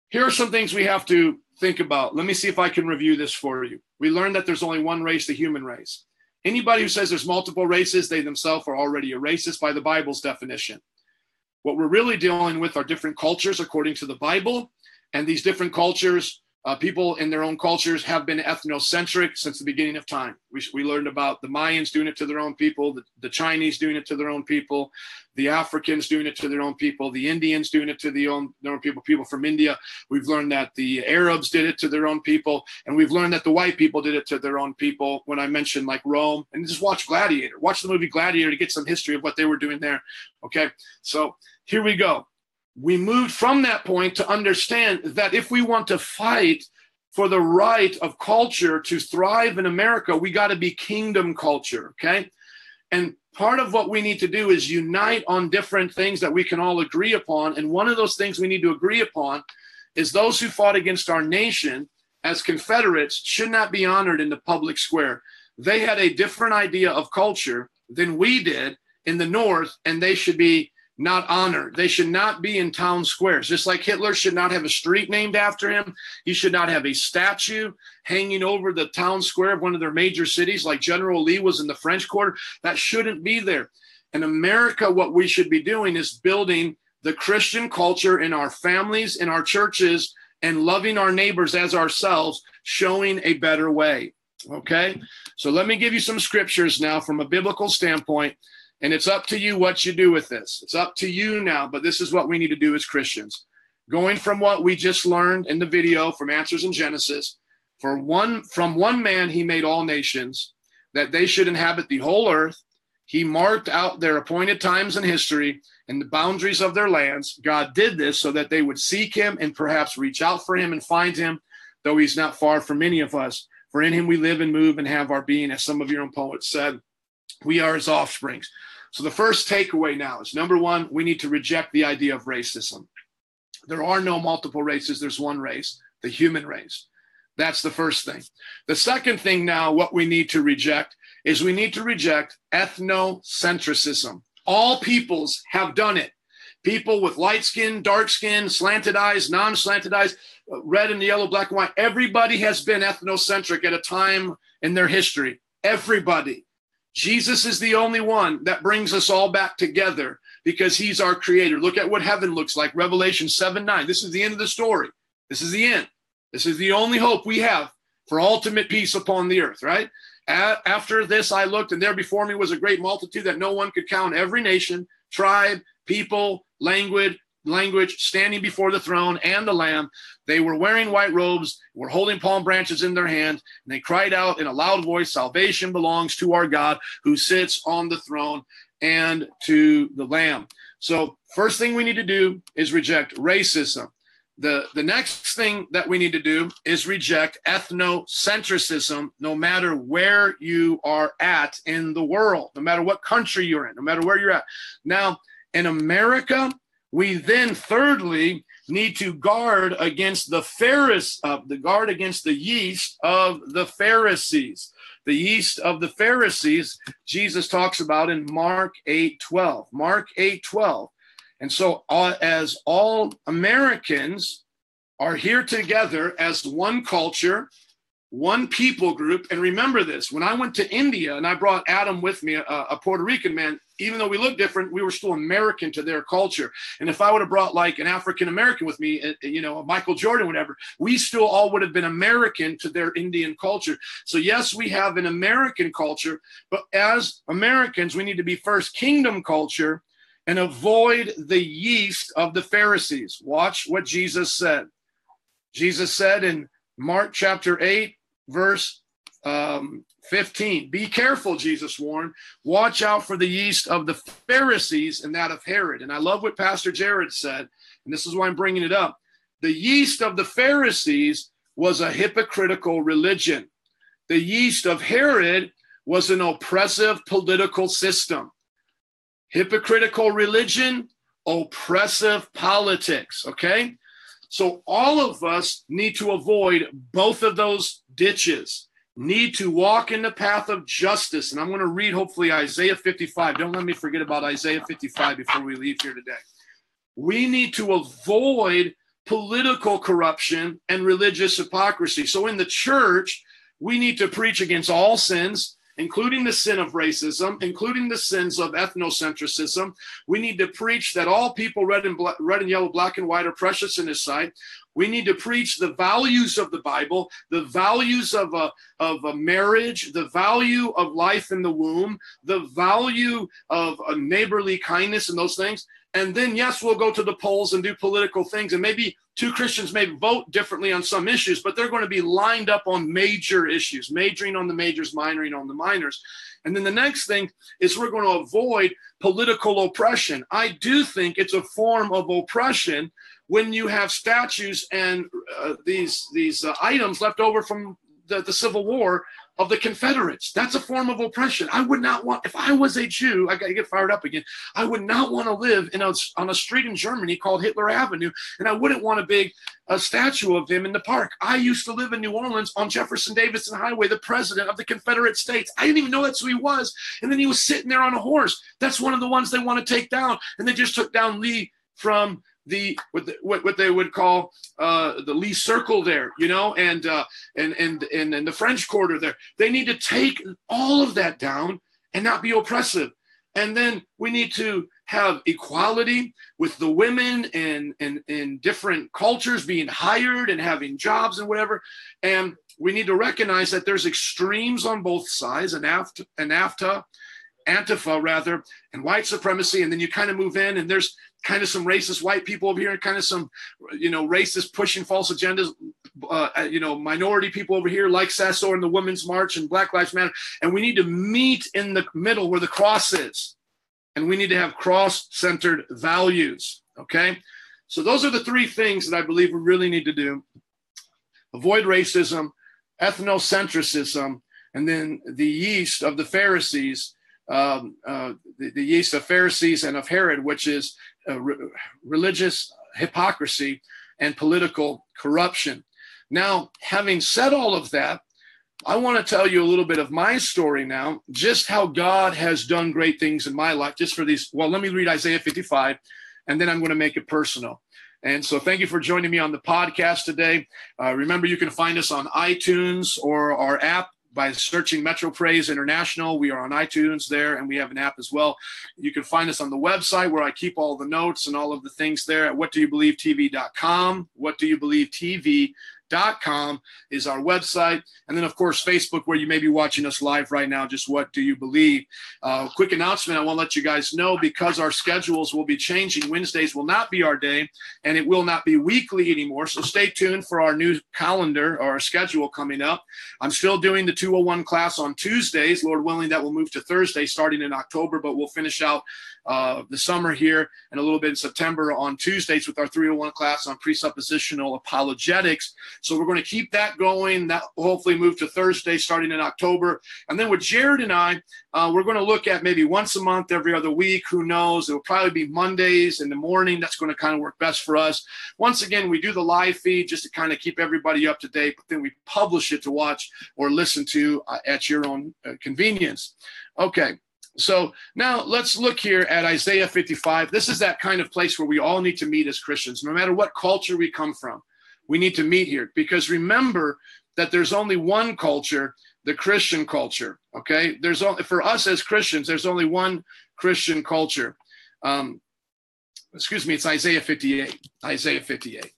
Speaker 1: Here are some things we have to think about. Let me see if i can review this for you. We learned that there's only one race the human race. Anybody who says there's multiple races they themselves are already a racist by the bible's definition. What we're really dealing with are different cultures according to the bible and these different cultures uh, people in their own cultures have been ethnocentric since the beginning of time. We, we learned about the Mayans doing it to their own people, the, the, Chinese doing it to their own people, the Africans doing it to their own people, the Indians doing it to the own, their own people, people from India. We've learned that the Arabs did it to their own people, and we've learned that the white people did it to their own people. When I mentioned like Rome, and just watch Gladiator, watch the movie Gladiator to get some history of what they were doing there. Okay, so here we go we moved from that point to understand that if we want to fight for the right of culture to thrive in America, we got to be kingdom culture, okay? And part of what we need to do is unite on different things that we can all agree upon. And one of those things we need to agree upon is those who fought against our nation as Confederates should not be honored in the public square. They had a different idea of culture than we did in the North, and they should be not honored. They should not be in town squares. Just like Hitler should not have a street named after him, he should not have a statue hanging over the town square of one of their major cities, like General Lee was in the French Quarter. That shouldn't be there. In America, what we should be doing is building the Christian culture in our families, in our churches, and loving our neighbors as ourselves, showing a better way. Okay? So let me give you some scriptures now from a biblical standpoint and it's up to you what you do with this. It's up to you now, but this is what we need to do as Christians. Going from what we just learned in the video from Answers in Genesis, for one from one man he made all nations, that they should inhabit the whole earth. He marked out their appointed times in history and the boundaries of their lands. God did this so that they would seek him and perhaps reach out for him and find him, though he's not far from many of us. For in him we live and move and have our being, as some of your own poets said. We are his offsprings. So the first takeaway now is number one, we need to reject the idea of racism. There are no multiple races, there's one race, the human race. That's the first thing. The second thing now, what we need to reject is we need to reject ethnocentrism. All peoples have done it. People with light skin, dark skin, slanted eyes, non slanted eyes, red and yellow, black and white, everybody has been ethnocentric at a time in their history. Everybody. Jesus is the only one that brings us all back together because he's our creator. Look at what heaven looks like. Revelation 7 9. This is the end of the story. This is the end. This is the only hope we have for ultimate peace upon the earth, right? After this, I looked, and there before me was a great multitude that no one could count every nation, tribe, people, language, language standing before the throne and the lamb. They were wearing white robes were holding palm branches in their hand and they cried out in a loud voice salvation belongs to our god who sits on the throne and to the lamb. So first thing we need to do is reject racism. The, the next thing that we need to do is reject ethnocentrism no matter where you are at in the world, no matter what country you're in, no matter where you're at. Now, in America, we then, thirdly, need to guard against the Pharisees, uh, the guard against the yeast of the Pharisees. the yeast of the Pharisees, Jesus talks about in Mark 8 12. Mark 8 12. And so, uh, as all Americans are here together as one culture, one people group. And remember this when I went to India and I brought Adam with me, a, a, Puerto Rican man, even though we looked different, we were still American to their culture. And if I would have brought like an African American with me, uh, you know, a Michael Jordan, whatever, we still all would have been American to their Indian culture. So, yes, we have an American culture, but as Americans, we need to be first kingdom culture and avoid the yeast of the Pharisees. Watch what Jesus said. Jesus said in Mark chapter 8, verse um, 15. Be careful, Jesus warned. Watch out for the yeast of the Pharisees and that of Herod. And I love what Pastor Jared said, and this is why I'm bringing it up. The yeast of the Pharisees was a hypocritical religion. The yeast of Herod was an oppressive political system. Hypocritical religion, oppressive politics, okay? So all of us need to avoid both of those ditches. Need to walk in the path of justice. And I'm going to read hopefully Isaiah 55. Don't let me forget about Isaiah 55 before we leave here today. We need to avoid political corruption and religious hypocrisy. So in the church, we need to preach against all sins, including the sin of racism, including the sins of ethnocentrism. We need to preach that all people, red and red and yellow, black and white, are precious in His sight. We need to preach the values of the Bible, the values of a, of a marriage, the value of life in the womb, the value of a neighborly kindness and those things. And then, yes, we'll go to the polls and do political things. And maybe two Christians may vote differently on some issues, but they're going to be lined up on major issues, majoring on the majors, minoring on the minors. And then the next thing is we're going to avoid political oppression. I do think it's a form of oppression when you have statues and uh, these these uh, items left over from the, the Civil War of the Confederates. That's a form of oppression. I would not want, if I was a Jew, I got to get fired up again. I would not want to live in a, on a street in Germany called Hitler Avenue, and I wouldn't want a big a statue of him in the park. I used to live in New Orleans on Jefferson Davidson Highway, the president of the Confederate States. I didn't even know that's who he was. And then he was sitting there on a horse. That's one of the ones they want to take down. And they just took down Lee from the what, the, what, what they would call uh, the Lee Circle there, you know, and uh, and and and and the French Quarter there. They need to take all of that down and not be oppressive. And then we need to have equality with the women and and in different cultures being hired and having jobs and whatever. And we need to recognize that there's extremes on both sides, and AFTA, and AFTA Antifa rather, and white supremacy, and then you kind of move in, and there's kind of some racist white people over here, and kind of some, you know, racist pushing false agendas, uh, you know, minority people over here, like Sarsour and the Women's March and Black Lives Matter, and we need to meet in the middle where the cross is, and we need to have cross-centered values. Okay, so those are the three things that I believe we really need to do: avoid racism, ethnocentrism, and then the yeast of the Pharisees um, uh, the, the, yeast of Pharisees and of Herod, which is re- religious hypocrisy and political corruption. Now, having said all of that, I want to tell you a little bit of my story now, just how God has done great things in my life, just for these. Well, let me read Isaiah 55, and then I'm going to make it personal. And so, thank you for joining me on the podcast today. Uh, remember, you can find us on iTunes or our app by searching Metro Praise International. We are on iTunes there, and we have an app as well. You can find us on the website where I keep all the notes and all of the things there at whatdoyoubelievetv.com. What com is our website. And then, of course, Facebook, where you may be watching us live right now. Just what do you believe? Uh, quick announcement I want to let you guys know because our schedules will be changing. Wednesdays will not be our day, and it will not be weekly anymore. So stay tuned for our new calendar or our schedule coming up. I'm still doing the 201 class on Tuesdays. Lord willing, that will move to Thursday starting in October, but we'll finish out uh, the summer here and a little bit in September on Tuesdays with our 301 class on presuppositional apologetics. So we're going to keep that going. That hopefully move to Thursday starting in October. And then with Jared and I, uh, we're going to look at maybe once a month, every other week. Who knows? It will probably be Mondays in the morning. That's going to kind of work best for us. Once again, we do the live feed just to kind of keep everybody up to date, but then we publish it to watch or listen to uh, at your own uh, convenience. Okay. So now let's look here at Isaiah 55. This is that kind of place where we all need to meet as Christians, no matter what culture we come from. We need to meet here because remember that there's only one culture, the Christian culture. Okay, there's only for us as Christians, there's only one Christian culture. Um, excuse me, it's Isaiah 58. Isaiah 58.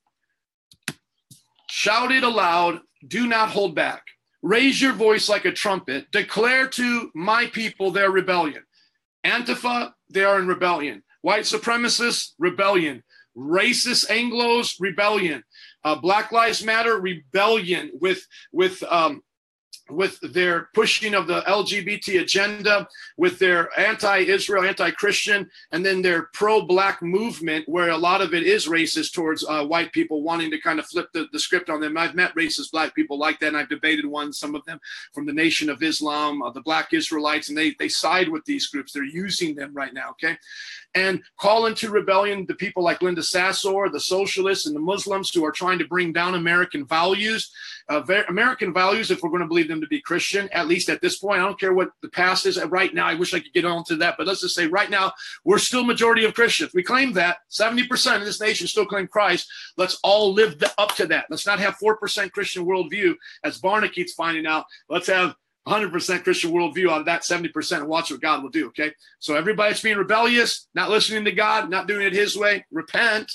Speaker 1: Shout it aloud, do not hold back. Raise your voice like a trumpet. Declare to my people their rebellion. Antifa, they are in rebellion. White supremacists, rebellion. Racist Anglos, rebellion. Uh, Black Lives Matter, rebellion with with um, with their pushing of the LGBT agenda, with their anti Israel, anti Christian, and then their pro black movement, where a lot of it is racist towards uh, white people wanting to kind of flip the, the script on them. I've met racist black people like that, and I've debated one, some of them from the Nation of Islam, uh, the Black Israelites, and they, they side with these groups. They're using them right now, okay? And call into rebellion the people like Linda Sarsour, the socialists, and the Muslims who are trying to bring down American values. Uh, American values, if we're going to believe them to be Christian, at least at this point. I don't care what the past is. Right now, I wish I could get on to that, but let's just say right now, we're still majority of Christians. We claim that 70% of this nation still claim Christ. Let's all live up to that. Let's not have 4% Christian worldview, as Barna keeps finding out. Let's have 100% Christian worldview of that 70% and watch what God will do. Okay. So everybody that's being rebellious, not listening to God, not doing it his way, repent.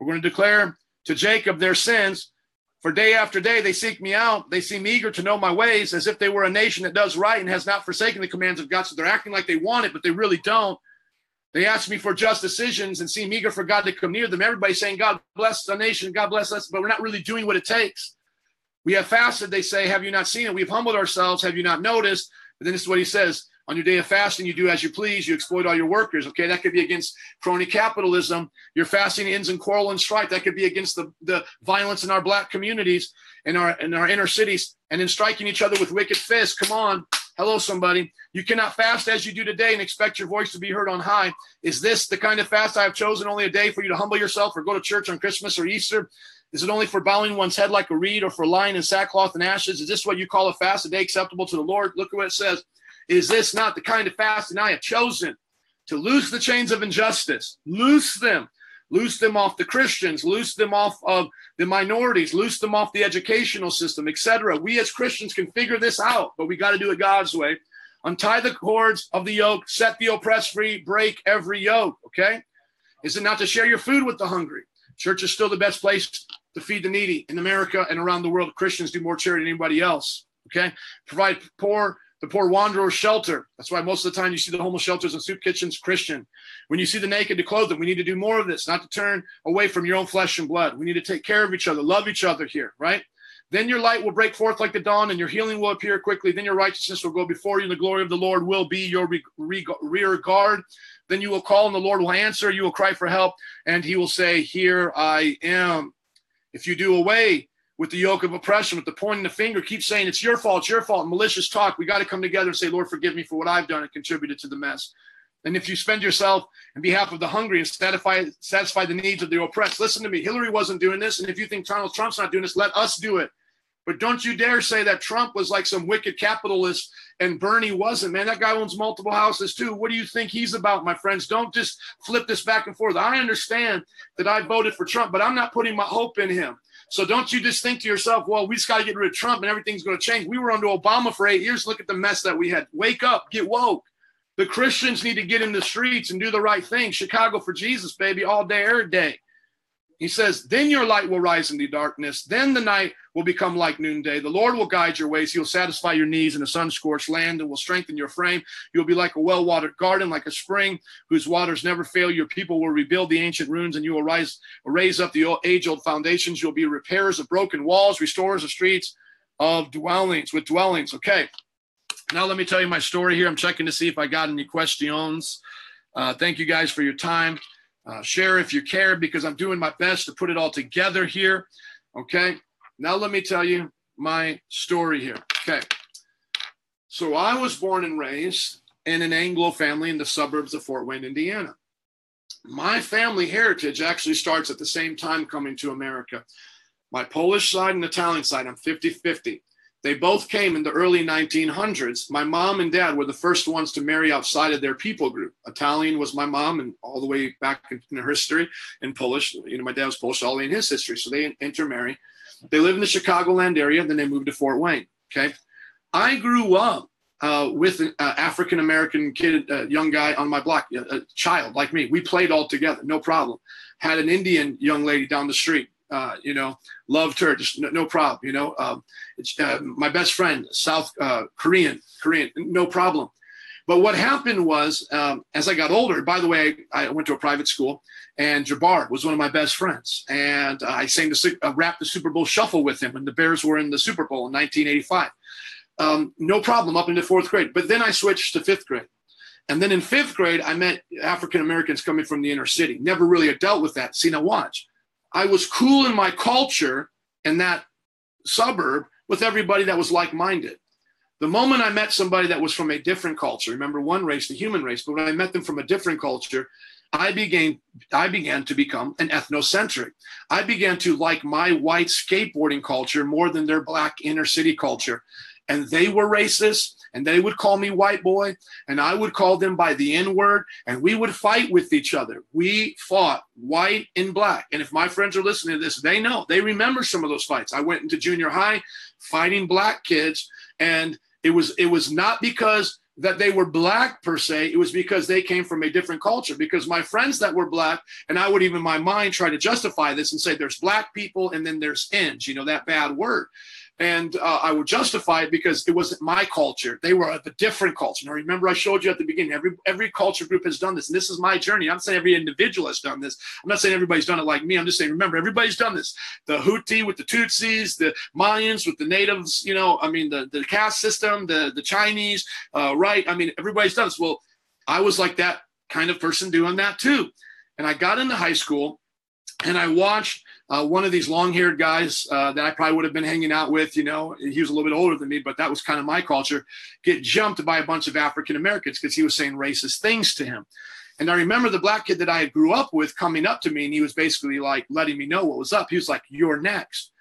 Speaker 1: We're going to declare to Jacob their sins. For day after day they seek me out. They seem eager to know my ways as if they were a nation that does right and has not forsaken the commands of God. So they're acting like they want it, but they really don't. They ask me for just decisions and seem eager for God to come near them. Everybody's saying, God bless the nation, God bless us, but we're not really doing what it takes. We have fasted, they say, Have you not seen it? We've humbled ourselves, have you not noticed? But then this is what he says on your day of fasting, you do as you please. You exploit all your workers. Okay, that could be against crony capitalism. Your fasting ends in quarrel and strife. That could be against the, the violence in our black communities, in our in our inner cities, and in striking each other with wicked fists. Come on, hello, somebody. You cannot fast as you do today and expect your voice to be heard on high. Is this the kind of fast I have chosen? Only a day for you to humble yourself or go to church on Christmas or Easter? Is it only for bowing one's head like a reed or for lying in sackcloth and ashes? Is this what you call a fast, a day acceptable to the Lord? Look at what it says. Is this not the kind of fasting I have chosen to loose the chains of injustice, loose them, loose them off the Christians, loose them off of the minorities, loose them off the educational system, etc. We as Christians can figure this out, but we got to do it God's way. Untie the cords of the yoke, set the oppressed free, break every yoke. Okay? Is it not to share your food with the hungry? Church is still the best place to feed the needy in America and around the world. Christians do more charity than anybody else. Okay? Provide poor the poor wanderer shelter. That's why most of the time you see the homeless shelters and soup kitchens Christian. When you see the naked to clothe them, we need to do more of this, not to turn away from your own flesh and blood. We need to take care of each other, love each other here, right? Then your light will break forth like the dawn, and your healing will appear quickly. Then your righteousness will go before you, and the glory of the Lord will be your rear guard. Then you will call, and the Lord will answer. You will cry for help, and he will say, Here I am. If you do away with the yoke of oppression, with the pointing the finger, keep saying it's your fault, it's your fault, malicious talk. We got to come together and say, Lord, forgive me for what I've done and contributed to the mess. And if you spend yourself in behalf of the hungry and satisfy satisfy the needs of the oppressed, listen to me. Hillary wasn't doing this, and if you think Donald Trump's not doing this, let us do it. But don't you dare say that Trump was like some wicked capitalist and Bernie wasn't. Man, that guy owns multiple houses too. What do you think he's about, my friends? Don't just flip this back and forth. I understand that I voted for Trump, but I'm not putting my hope in him. So don't you just think to yourself, well, we just got to get rid of Trump and everything's going to change. We were under Obama for eight years. Look at the mess that we had. Wake up, get woke. The Christians need to get in the streets and do the right thing. Chicago for Jesus, baby, all day, every day. He says, Then your light will rise in the darkness. Then the night will become like noonday. The Lord will guide your ways. He will satisfy your needs in a sun scorched land and will strengthen your frame. You'll be like a well watered garden, like a spring whose waters never fail. Your people will rebuild the ancient ruins and you will rise, raise up the age old foundations. You'll be repairers of broken walls, restorers of streets of dwellings with dwellings. Okay. Now, let me tell you my story here. I'm checking to see if I got any questions. Uh, thank you guys for your time. Uh, share if you care because I'm doing my best to put it all together here. Okay. Now, let me tell you my story here. Okay. So, I was born and raised in an Anglo family in the suburbs of Fort Wayne, Indiana. My family heritage actually starts at the same time coming to America. My Polish side and Italian side, I'm 50 50. They both came in the early 1900s. My mom and dad were the first ones to marry outside of their people group. Italian was my mom, and all the way back in her history, and Polish, you know, my dad was Polish all in his history. So they intermarry. They lived in the Chicagoland area, then they moved to Fort Wayne. Okay. I grew up uh, with an uh, African American kid, uh, young guy on my block, a child like me. We played all together, no problem. Had an Indian young lady down the street uh, you know, loved her, just no, no problem. You know, um, it's, uh, my best friend, South uh, Korean, Korean, no problem. But what happened was, um, as I got older, by the way, I went to a private school, and Jabbar was one of my best friends, and uh, I sang the uh, rap the Super Bowl shuffle with him when the Bears were in the Super Bowl in 1985. Um, no problem up into fourth grade, but then I switched to fifth grade. And then in fifth grade, I met African Americans coming from the inner city. Never really dealt with that. See, now watch. I was cool in my culture in that suburb with everybody that was like minded. The moment I met somebody that was from a different culture, remember one race, the human race, but when I met them from a different culture, I began I began to become an ethnocentric. I began to like my white skateboarding culture more than their black inner city culture. And they were racist and they would call me white boy and I would call them by the N word and we would fight with each other. We fought white and black. And if my friends are listening to this, they know, they remember some of those fights. I went into junior high fighting black kids and it was it was not because that they were black per se it was because they came from a different culture because my friends that were black and i would even my mind try to justify this and say there's black people and then there's ends you know that bad word and uh, I would justify it because it wasn't my culture. They were a different culture. Now, remember, I showed you at the beginning. Every every culture group has done this, and this is my journey. I'm not saying every individual has done this. I'm not saying everybody's done it like me. I'm just saying, remember, everybody's done this. The Hutu with the Tutsis, the Mayans with the natives. You know, I mean, the the caste system, the the Chinese, uh, right? I mean, everybody's done this. Well, I was like that kind of person doing that too, and I got into high school, and I watched uh, one of these long-haired guys uh, that I probably would have been hanging out with, you know, he was a little bit older than me, but that was kind of my culture, get jumped by a bunch of African Americans because he was saying racist things to him. And I remember the black kid that I grew up with coming up to me, and he was basically like letting me know what was up. He was like, "You're next,"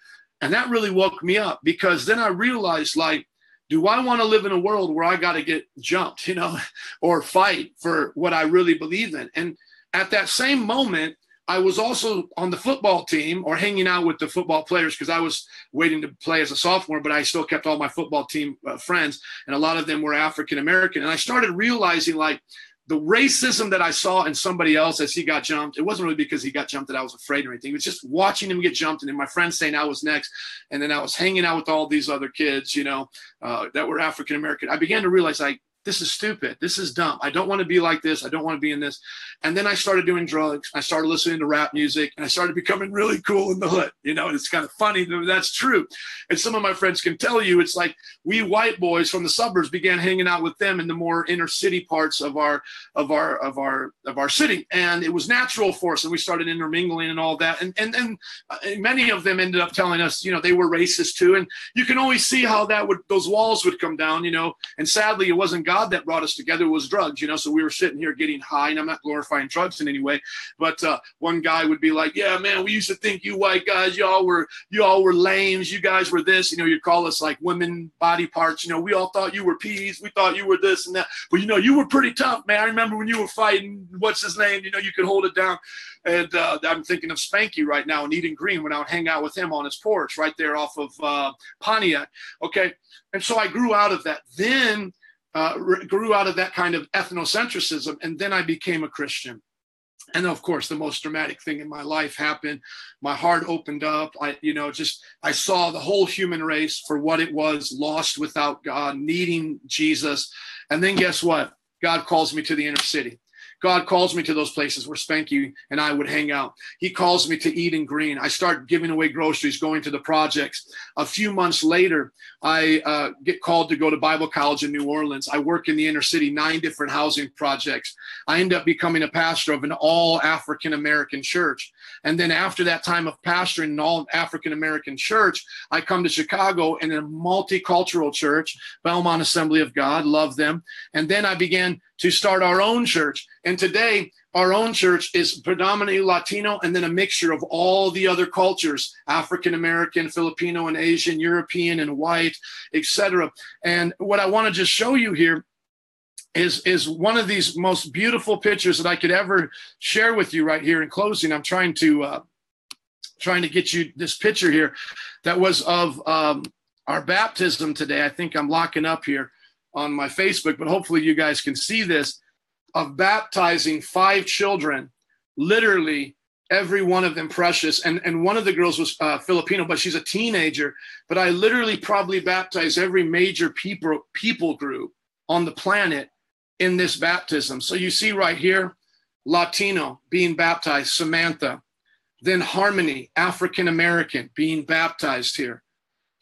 Speaker 1: and that really woke me up because then I realized, like, do I want to live in a world where I got to get jumped, you know, or fight for what I really believe in? And at that same moment, I was also on the football team or hanging out with the football players because I was waiting to play as a sophomore, but I still kept all my football team uh, friends, and a lot of them were African American. And I started realizing like the racism that I saw in somebody else as he got jumped, it wasn't really because he got jumped that I was afraid or anything. It was just watching him get jumped and then my friends saying I was next. And then I was hanging out with all these other kids, you know, uh, that were African American. I began to realize like this is stupid. This is dumb. I don't want to be like this. I don't want to be in this. And then I started doing drugs. I started listening to rap music and I started becoming really cool in the hood. You know, it's kind of funny that that's true. And some of my friends can tell you it's like we white boys from the suburbs began hanging out with them in the more inner city parts of our of our of our of our city. And it was natural for us. And we started intermingling and all that. And and and uh, many of them ended up telling us, you know, they were racist too. And you can always see how that would those walls would come down, you know. And sadly it wasn't that brought us together was drugs, you know. So we were sitting here getting high, and I'm not glorifying drugs in any way, but uh, one guy would be like, "Yeah, man, we used to think you white guys, y'all were y'all were lames, you guys were this, you know. You'd call us like women body parts, you know. We all thought you were peas, we thought you were this and that, but you know, you were pretty tough, man. I remember when you were fighting, what's his name? You know, you could hold it down. And uh, I'm thinking of Spanky right now in Eden Green when I would hang out with him on his porch right there off of uh, Pontiac. Okay. And so I grew out of that. Then uh, grew out of that kind of ethnocentrism, and then I became a Christian. And of course, the most dramatic thing in my life happened. My heart opened up. I, you know, just I saw the whole human race for what it was, lost without God, needing Jesus. And then guess what? God calls me to the inner city God calls me to those places where Spanky and I would hang out. He calls me to Eden Green. I start giving away groceries, going to the projects. A few months later, I uh, get called to go to Bible college in New Orleans. I work in the inner city, nine different housing projects. I end up becoming a pastor of an all African American church. And then after that time of pastoring an all African American church, I come to Chicago in a multicultural church, Belmont Assembly of God, love them. And then I began to start our own church. And today, our own church is predominantly Latino and then a mixture of all the other cultures African American, Filipino, and Asian, European, and white, etc. And what I want to just show you here is is one of these most beautiful pictures that I could ever share with you right here in closing. I'm trying to uh, trying to get you this picture here that was of um, our baptism today. I think I'm locking up here on my Facebook, but hopefully you guys can see this of baptizing five children, literally every one of them precious. And, and one of the girls was uh, Filipino, but she's a teenager. But I literally probably baptized every major people, people group on the planet in this baptism. So you see right here, Latino being baptized, Samantha. Then Harmony, African American, being baptized here.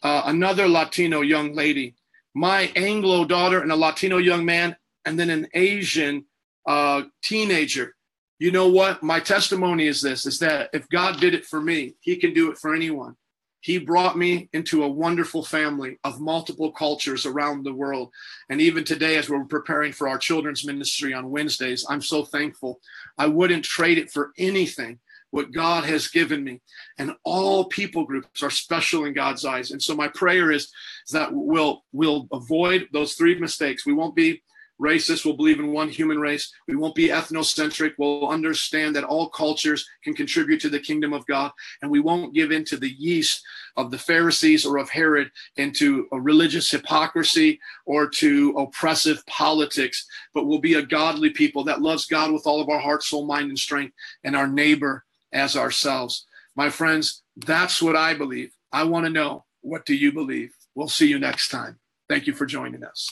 Speaker 1: Uh, another Latino young lady my Anglo daughter and a Latino young man, and then an Asian uh, teenager. You know what? My testimony is this is that if God did it for me, he can do it for anyone. He brought me into a wonderful family of multiple cultures around the world. And even today, as we're preparing for our children's ministry on Wednesdays, I'm so thankful. I wouldn't trade it for anything what God has given me. And all people groups are special in God's eyes. And so my prayer is, that we'll we'll avoid those three mistakes. We won't be racist. We'll believe in one human race. We won't be ethnocentric. We'll understand that all cultures can contribute to the kingdom of God. And we won't give in to the yeast of the Pharisees or of Herod into a religious hypocrisy or to oppressive politics, but we'll be a godly people that loves God with all of our heart, soul, mind, and strength, and our neighbor as ourselves. My friends, that's what I believe. I want to know what do you believe? We'll see you next time. Thank you for joining us.